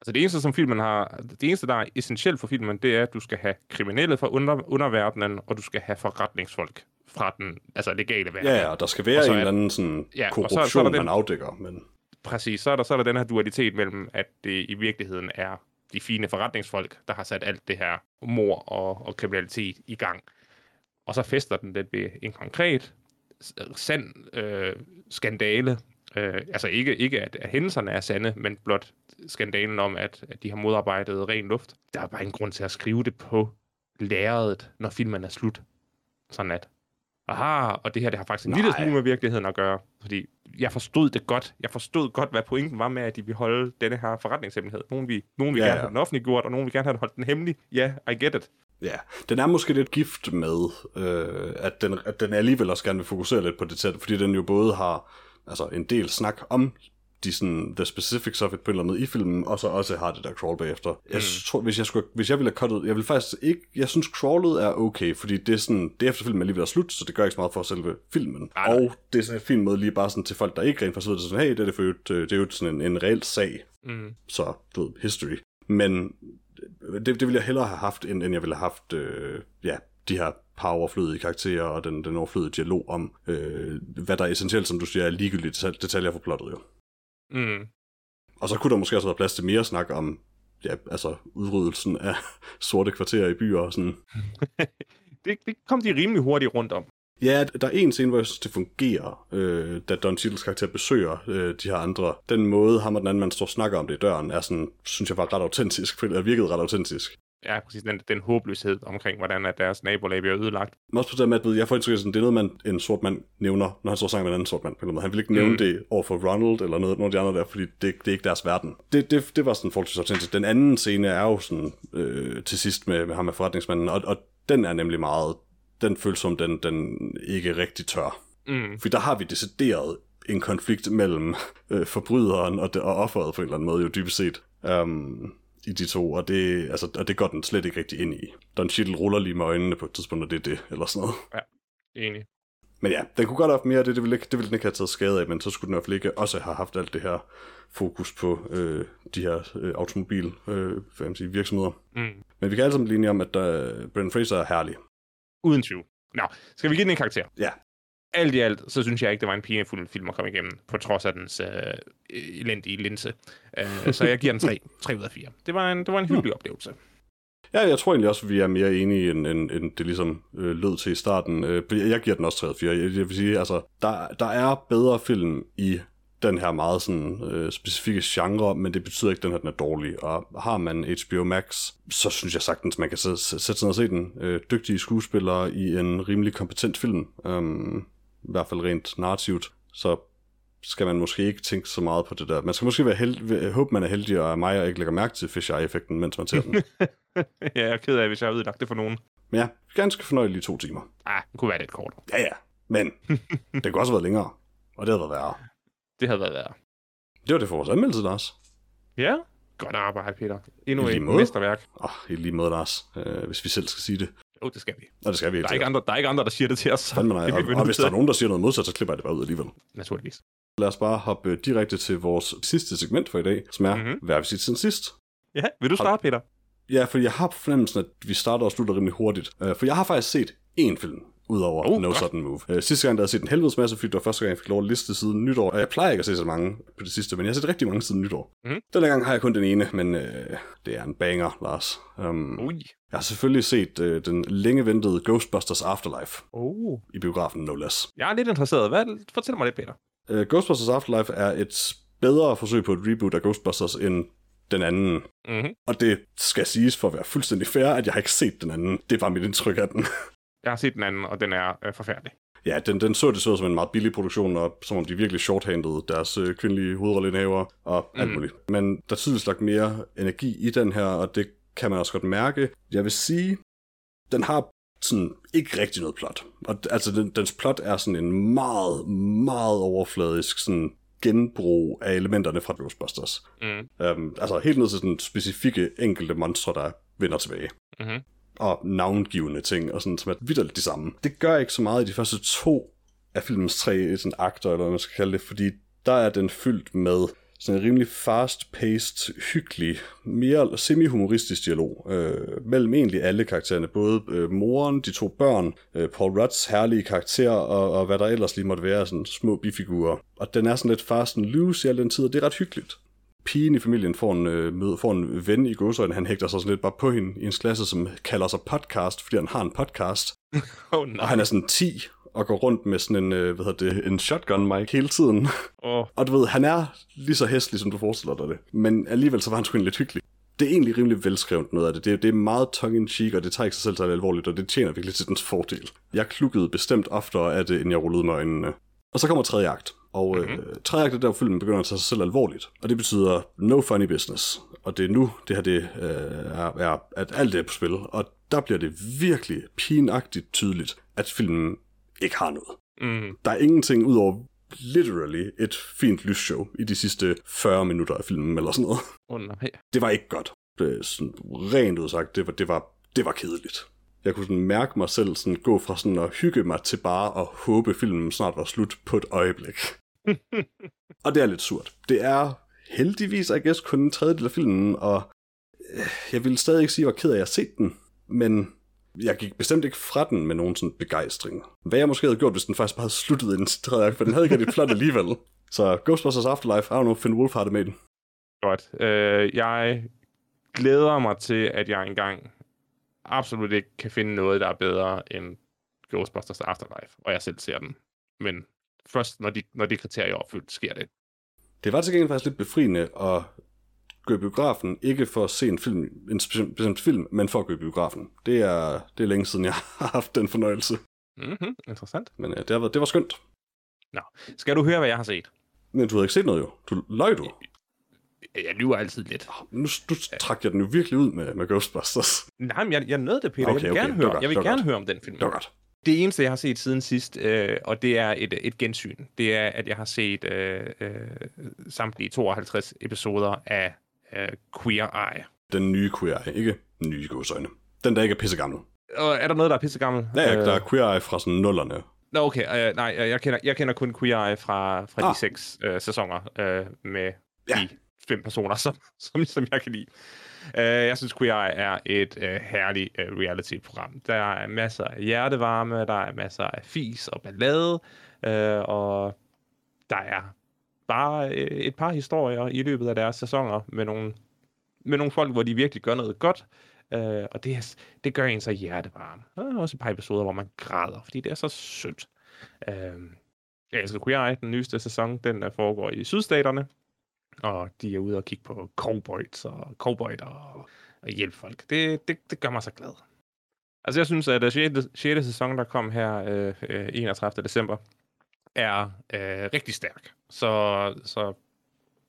[SPEAKER 2] Altså det eneste, som filmen har, det eneste, der er essentielt for filmen, det er, at du skal have kriminelle fra under, underverdenen, og du skal have forretningsfolk fra den altså legale verden.
[SPEAKER 1] Ja, ja, der skal være
[SPEAKER 2] så
[SPEAKER 1] en
[SPEAKER 2] er-
[SPEAKER 1] eller anden sådan
[SPEAKER 2] Ja, så-
[SPEAKER 1] korruption,
[SPEAKER 2] så der den-
[SPEAKER 1] man afdækker, men
[SPEAKER 2] Præcis, så er, der, så er der den her dualitet mellem, at det i virkeligheden er de fine forretningsfolk, der har sat alt det her mor og, og kriminalitet i gang. Og så fester den lidt ved en konkret, sand øh, skandale. Øh, altså ikke, ikke at, at hændelserne er sande, men blot skandalen om, at, at de har modarbejdet ren luft. Der er bare en grund til at skrive det på lærredet, når filmen er slut. Sådan at, aha, og det her det har faktisk en lille smule med virkeligheden at gøre. Fordi jeg forstod det godt. Jeg forstod godt, hvad pointen var med, at de vil holde denne her forretningshemmelighed. Nogen vil, nogen vil
[SPEAKER 1] Ja,
[SPEAKER 2] gerne
[SPEAKER 1] ja.
[SPEAKER 2] have den offentliggjort, og nogen vil gerne have den holdt den hemmelig. Ja, I get it.
[SPEAKER 1] Ja, den er måske lidt gift med, øh, at, den, at den alligevel også gerne vil fokusere lidt på det tæt, fordi den jo både har altså, en del snak om de sådan, the specifics of it på en eller anden måde i filmen, og så også har det der crawl bagefter. Jeg
[SPEAKER 2] Mm.
[SPEAKER 1] tror, hvis jeg, skulle, hvis jeg ville have cuttet, jeg vil faktisk ikke, jeg synes crawlet er okay, fordi det er sådan, det er efter filmen alligevel er slut, så det gør ikke så meget for selve filmen.
[SPEAKER 2] Nej, nej.
[SPEAKER 1] og det er sådan en fin måde lige bare sådan til folk, der ikke rent faktisk ved det, sådan, hey, det er, det for, øvrigt, det er jo sådan en, en reel sag,
[SPEAKER 2] Mm.
[SPEAKER 1] så du ved, history. Men det, det ville jeg hellere have haft, end, end jeg ville have haft, øh, ja, de her par overflødige karakterer og den, den overflødige dialog om, øh, hvad der er essentielt, som du siger, er ligegyldige detal- detaljer for plottet jo.
[SPEAKER 2] Mm.
[SPEAKER 1] Og så kunne der måske også være plads til mere snak om, ja, altså udryddelsen af sorte kvarterer i byer og sådan.
[SPEAKER 2] Det, det kom de rimelig hurtigt rundt om.
[SPEAKER 1] Ja, der er en scene, hvor jeg synes, det fungerer, øh, da Don Cheadles karakter besøger øh, de her andre. Den måde, ham og den anden mand står og snakker om det i døren, er sådan, synes jeg var ret autentisk, for det virkede ret autentisk.
[SPEAKER 2] Ja, præcis. Den, den håbløshed omkring, hvordan at deres nabolag bliver ødelagt.
[SPEAKER 1] Men også på at ved, jeg får indtryk af, sådan, det er noget, man, en sort mand nævner, når han står og snakker med en anden sort mand. På måde. Han vil ikke nævne
[SPEAKER 2] Mm.
[SPEAKER 1] det over for Ronald eller noget, nogle af de andre der, fordi det, det er ikke deres verden. Det, det, det var sådan forholdsvis autentisk. Den anden scene er jo sådan øh, til sidst med, med ham med forretningsmanden, og, og den er nemlig meget, den føles som den, den ikke rigtig tør.
[SPEAKER 2] Mm.
[SPEAKER 1] For der har vi decideret en konflikt mellem øh, forbryderen og, det, og offeret på en eller anden måde, jo dybest set. Um, i de to, og det, altså, og det går den slet ikke rigtig ind i. Don Cheadle ruller lige med øjnene på et tidspunkt, og det er det, eller sådan noget.
[SPEAKER 2] Enig.
[SPEAKER 1] Men ja, den kunne godt have haft mere af det, det ville, ikke, det ville den ikke have taget skade af, men så skulle den i hvert fald ikke også have haft alt det her fokus på øh, de her øh, automobil øh, hvad man sige, virksomheder.
[SPEAKER 2] Mm.
[SPEAKER 1] Men vi kan alle sammen enige om, at der, Brendan Fraser er herlig.
[SPEAKER 2] Uden tvivl. Nå, skal vi give den en karakter?
[SPEAKER 1] Ja.
[SPEAKER 2] Alt i alt, så synes jeg ikke, det var en pinefuld film at komme igennem, på trods af dens øh, elendige linse. Uh, så jeg giver den 3, 3 ud af 4. Det var en, det var en hyggelig oplevelse.
[SPEAKER 1] Ja, jeg tror egentlig også, at vi er mere enige, end, end, end det ligesom øh, lød til i starten. Øh, jeg giver den også 3 ud af 4. Jeg, jeg vil sige, altså, der, der er bedre film i den her meget sådan, øh, specifikke genre, men det betyder ikke, at den her den er dårlig. Og har man HBO Max, så synes jeg sagtens, man kan sæ- sæ- sætte sig ned og se den. Øh, dygtige skuespillere i en rimelig kompetent film. Um, I hvert fald rent narrativt. Så skal man måske ikke tænke så meget på det der. Man skal måske være heldig, håbe, man er heldig, og er mig og ikke lægger mærke til fisheye-effekten, mens man ser den.
[SPEAKER 2] ja, jeg er ked af, hvis jeg har ødelagt det for nogen.
[SPEAKER 1] Men ja, ganske fornøjelige to timer.
[SPEAKER 2] Ah, det kunne være lidt kort.
[SPEAKER 1] Ja, ja. Men det kunne også have været længere. Og det havde været værre.
[SPEAKER 2] Det havde været værre.
[SPEAKER 1] Det var det for vores anmeldelse, Lars.
[SPEAKER 2] Ja, godt arbejde, Peter. Endnu et mesterværk.
[SPEAKER 1] Åh, oh, i lige måde, Lars. Øh, hvis vi selv skal sige det.
[SPEAKER 2] Jo, det skal vi.
[SPEAKER 1] Og det skal vi
[SPEAKER 2] Der er ikke, andre, der er ikke andre, der siger det til os.
[SPEAKER 1] Fandme nej. Og, og hvis der er nogen, der siger noget modsat, så klipper jeg det bare ud alligevel.
[SPEAKER 2] Naturligvis.
[SPEAKER 1] Lad os bare hoppe direkte til vores sidste segment for i dag, som er,
[SPEAKER 2] Mhm.
[SPEAKER 1] mm-hmm. hvad har vi set siden sidst?
[SPEAKER 2] Ja, vil du starte, Peter?
[SPEAKER 1] Ja, for jeg har på fornemmelsen, at vi starter og slutter rimelig hurtigt. Uh, for jeg har faktisk set én film, udover
[SPEAKER 2] Oh,
[SPEAKER 1] No
[SPEAKER 2] godt.
[SPEAKER 1] Sudden Move. Uh, sidste gang, der havde set en helvedes masse, fordi det var første gang, jeg fik lov at liste siden nytår. Jeg plejer ikke at se så mange på det sidste, men jeg har set rigtig mange siden nytår.
[SPEAKER 2] Mhm.
[SPEAKER 1] Denne gang har jeg kun den ene, men uh, det er en banger, Lars. Um,
[SPEAKER 2] Ui.
[SPEAKER 1] Jeg har selvfølgelig set uh, den længe ventede Ghostbusters Afterlife
[SPEAKER 2] Oh.
[SPEAKER 1] i biografen, no less.
[SPEAKER 2] Jeg er lidt interesseret. Hvad? Fortæl mig lidt, Peter.
[SPEAKER 1] Uh, Ghostbusters Afterlife er et bedre forsøg på et reboot af Ghostbusters, end den anden.
[SPEAKER 2] Mm-hmm.
[SPEAKER 1] Og det skal siges for at være fuldstændig fair, at jeg har ikke set den anden. Det var mit indtryk af den.
[SPEAKER 2] Jeg har set den anden, og den er øh, forfærdelig.
[SPEAKER 1] Ja, den, den så det så som en meget billig produktion, og som om de virkelig shorthandede deres øh, kvindelige hovedrolleindhaver og alt
[SPEAKER 2] Mm.
[SPEAKER 1] muligt. Men der er tydeligvis lagt mere energi i den her, og det kan man også godt mærke. Jeg vil sige, den har sådan ikke rigtig noget plot. Og, altså, den, dens plot er sådan en meget, meget overfladisk sådan genbrug af elementerne fra Ghostbusters.
[SPEAKER 2] Mm.
[SPEAKER 1] Um, altså helt ned til sådan specifikke enkelte monstre, der vender tilbage
[SPEAKER 2] Mm-hmm
[SPEAKER 1] og navngivende ting, og sådan, som er vidderligt de samme. Det gør ikke så meget i de første to af filmens tre øh, sådan, akter, eller hvad man skal kalde det, fordi der er den fyldt med sådan en rimelig fast-paced, hyggelig, mere semi-humoristisk dialog øh, mellem egentlig alle karaktererne. Både øh, moren, de to børn, øh, Paul Rudds herlige karakter, og, og hvad der ellers lige måtte være, sådan små bifigurer. Og den er sådan lidt fast and loose i al den tid, og det er ret hyggeligt pigen i familien får en, øh, møde, får en ven i godsøjne, han hægter sig sådan lidt bare på hende i en klasse, som kalder sig podcast, fordi han har en podcast,
[SPEAKER 2] Oh, nej.
[SPEAKER 1] og han er sådan 10 og går rundt med sådan en, øh, hvad hedder det, en shotgun mic hele tiden.
[SPEAKER 2] Oh,
[SPEAKER 1] Og du ved, han er lige så hæslig, som du forestiller dig det. Men alligevel så var han sgu lidt hyggelig. Det er egentlig rimelig velskrevet noget af det. Det er, det er meget tongue-in-cheek, og det tager ikke sig selv så alvorligt, og det tjener virkelig til dens fordel. Jeg klukkede bestemt oftere af det, end jeg rullede med øjnene. Og så kommer tredje akt. Og øh, tredje akt er der, filmen begynder at tage sig selv alvorligt. Og det betyder no funny business. Og det er nu, det her det, øh, er, er, at alt det er på spil. Og der bliver det virkelig pinagtigt tydeligt, at filmen ikke har noget.
[SPEAKER 2] mm.
[SPEAKER 1] Der er ingenting ud over literally et fint lysshow i de sidste 40 minutter af filmen eller sådan noget.
[SPEAKER 2] oh, nej.
[SPEAKER 1] Det var ikke godt. Det er sådan rent udsagt, det var, det var, det var kedeligt. Jeg kunne sådan mærke mig selv sådan gå fra sådan at hygge mig til bare at håbe, filmen snart var slut på et øjeblik. og det er lidt surt. Det er heldigvis, I guess, kun en tredjedel af filmen, og øh, jeg vil stadig ikke sige, hvor ked af, jeg har set den, men jeg gik bestemt ikke fra den med nogen sådan begejstring. Hvad jeg måske havde gjort, hvis den faktisk bare havde sluttet i den tredje akt, for den havde ikke et flot alligevel. Så Ghostbusters Afterlife, I don't know, Finn Wolf har det med den.
[SPEAKER 2] Godt. Øh, jeg glæder mig til, at jeg engang absolut ikke kan finde noget, der er bedre end Ghostbusters Afterlife, og jeg selv ser den. Men først, når de, når de kriterier er opfyldt, sker det.
[SPEAKER 1] Det var til gengæld faktisk lidt befriende at gå i biografen, ikke for at se en, film, en bestemt film, men for at gå i biografen. Det er, det er længe siden, jeg har haft den fornøjelse.
[SPEAKER 2] Mm-hmm. Interessant.
[SPEAKER 1] Men uh, det, har været, det var skønt.
[SPEAKER 2] Skal du høre, hvad jeg har set?
[SPEAKER 1] Men du havde ikke set noget jo. Du løg du.
[SPEAKER 2] Jeg lyver altid lidt.
[SPEAKER 1] Nu, nu trak jeg den jo virkelig ud med, med Ghostbusters.
[SPEAKER 2] Nej, men jeg, jeg nåede det, Peter.
[SPEAKER 1] Okay,
[SPEAKER 2] jeg vil
[SPEAKER 1] okay,
[SPEAKER 2] gerne høre,
[SPEAKER 1] godt,
[SPEAKER 2] jeg vil gerne
[SPEAKER 1] godt.
[SPEAKER 2] høre om den film.
[SPEAKER 1] Det var godt.
[SPEAKER 2] Det eneste, jeg har set siden sidst, øh, og det er et, et gensyn, det er, at jeg har set øh, øh, samtlige 52 episoder af øh, Queer Eye.
[SPEAKER 1] Den nye Queer Eye, ikke nye gåsøjne. Den, der ikke er pissegammel.
[SPEAKER 2] Og er der noget, der er pissegammel?
[SPEAKER 1] Ja, øh... der er Queer Eye fra sådan nullerne.
[SPEAKER 2] Nå, okay. Øh, nej, øh, jeg kender, jeg kender kun Queer Eye fra, fra. Ah. de seks øh, sæsoner øh, med
[SPEAKER 1] Ja.
[SPEAKER 2] de fem personer, som, som, som jeg kan lide. Øh, jeg synes, Queer Eye er et øh, herligt øh, reality-program. Der er masser af hjertevarme, der er masser af fis og ballade, øh, og der er bare øh, et par historier i løbet af deres sæsoner med nogle, med nogle folk, hvor de virkelig gør noget godt. Øh, og det, er, det gør en så hjertevarm. Der er også et par episoder, hvor man græder, fordi det er så sødt. Øh, ja, altså Queer Eye, den nyeste sæson, den øh, foregår i sydstaterne, og de er ude og kigge på cowboys og cowboys og, og hjælpe folk. Det, det, det gør mig så glad. Altså jeg synes, at øh, 6. 6. sæson, der kom her øh, øh 31. december, er øh, rigtig stærk. Så, så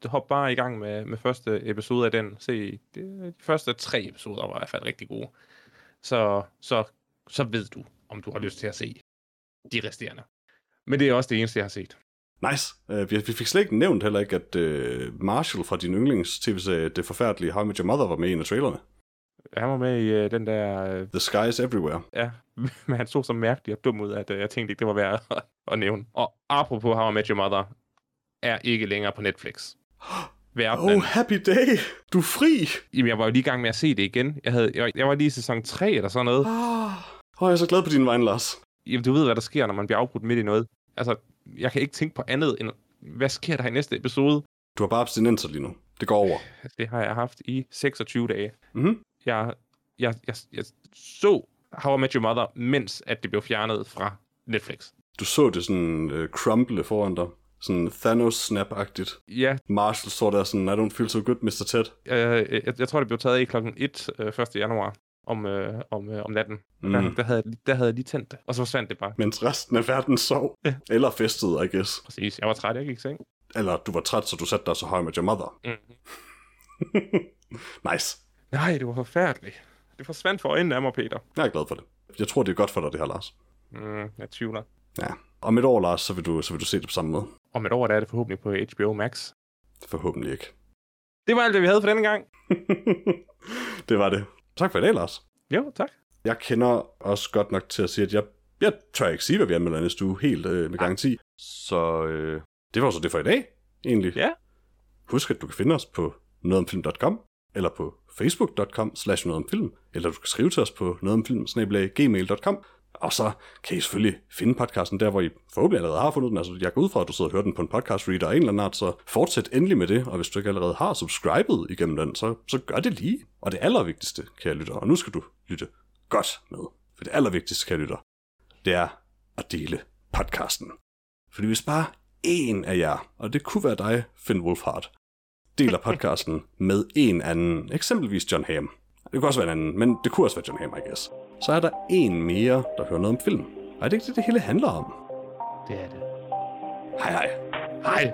[SPEAKER 2] hop bare i gang med, med første episode af den. Se, det, de første tre episoder var i hvert fald rigtig gode. Så, så, så ved du, om du har lyst til at se de resterende. Men det er også det eneste, jeg har set.
[SPEAKER 1] Nice. Uh, vi, vi fik slet ikke nævnt heller ikke, at uh, Marshall fra din yndlings-tv-serie, det forfærdelige How I Met Your Mother, var med i en af trailerne.
[SPEAKER 2] Han var med i øh, den der... Øh,
[SPEAKER 1] The Sky is Everywhere.
[SPEAKER 2] ja, men han så så mærkelig og dum ud, at øh, jeg tænkte ikke, det var værd at, at nævne. Og apropos How I Met Your Mother, er ikke længere på Netflix. Verdenen.
[SPEAKER 1] Oh, happy day! Du er fri!
[SPEAKER 2] Jamen, jeg var jo lige i gang med at se det igen. Jeg, havde, jeg, jeg var lige i sæson 3 eller sådan noget.
[SPEAKER 1] Ah, oh, jeg er så glad på din vegne, Lars.
[SPEAKER 2] Jamen, du ved, hvad der sker, når man bliver afbrudt midt i noget. Altså, jeg kan ikke tænke på andet end, hvad sker der i næste episode?
[SPEAKER 1] Du har bare abstinenser lige nu. Det går over.
[SPEAKER 2] Det har jeg haft i 26 dage.
[SPEAKER 1] Mhm.
[SPEAKER 2] Jeg, jeg, jeg, jeg så How I Met Your Mother, mens at det blev fjernet fra Netflix.
[SPEAKER 1] Du så det sådan uh, crumble foran dig. Sådan Thanos-snap-agtigt.
[SPEAKER 2] Ja,
[SPEAKER 1] Marshall står der sådan, I don't feel so good, Mr. Ted.
[SPEAKER 2] øh, jeg, jeg tror, det blev taget i klokken 1 øh, 1. januar om, øh, om, øh, om natten. Mm. Der, der, havde, der havde jeg lige tændt det, og så forsvandt det bare.
[SPEAKER 1] Mens resten af verden sov.
[SPEAKER 2] Ja.
[SPEAKER 1] Eller festede, I guess.
[SPEAKER 2] Præcis, jeg var træt, jeg gik i seng.
[SPEAKER 1] Eller du var træt, så du satte dig så høj med your mother.
[SPEAKER 2] Mm.
[SPEAKER 1] Nice.
[SPEAKER 2] Nej, det var forfærdeligt. Det forsvandt for øjnene af mig, Peter.
[SPEAKER 1] Jeg er glad for det. Jeg tror, det er godt for dig, det her, Lars.
[SPEAKER 2] Mm, jeg tvivler.
[SPEAKER 1] Ja. Om et år, Lars, så vil du, så vil du se det på samme måde.
[SPEAKER 2] Om et år der er det forhåbentlig på HBO Max.
[SPEAKER 1] Forhåbentlig ikke.
[SPEAKER 2] Det var alt, hvad vi havde for denne gang.
[SPEAKER 1] det var det. Tak for i dag, Lars.
[SPEAKER 2] Jo, tak.
[SPEAKER 1] Jeg kender også godt nok til at sige, at jeg, jeg tør ikke sige, hvad vi anmelder næste uge, helt øh, med garanti. Så øh, det var så det for i dag, egentlig.
[SPEAKER 2] Ja.
[SPEAKER 1] Husk, at du kan finde os på nogetomfilm.com, eller på facebook.com slash nogetomfilm, eller du kan skrive til os på nogetomfilm, og så kan I selvfølgelig finde podcasten der, hvor I forhåbentlig allerede har fundet den. Altså, jeg går ud fra, at du sidder og hører den på en podcast reader af en eller anden art, så fortsæt endelig med det. Og hvis du ikke allerede har subscribet igennem den, så, så gør det lige. Og det allervigtigste, kære lytter, og nu skal du lytte godt med. For det allervigtigste, kære lytter, det er at dele podcasten. Fordi hvis bare en af jer, og det kunne være dig, Finn Wolfhard, deler podcasten med en anden, eksempelvis John Hamm. Det kunne også være en anden, men det kunne også være John Hamm, I guess. Så er der en mere, der hører noget om film. Og er det ikke det, det hele handler om?
[SPEAKER 2] Det er det.
[SPEAKER 1] Hej hej.
[SPEAKER 2] Hej.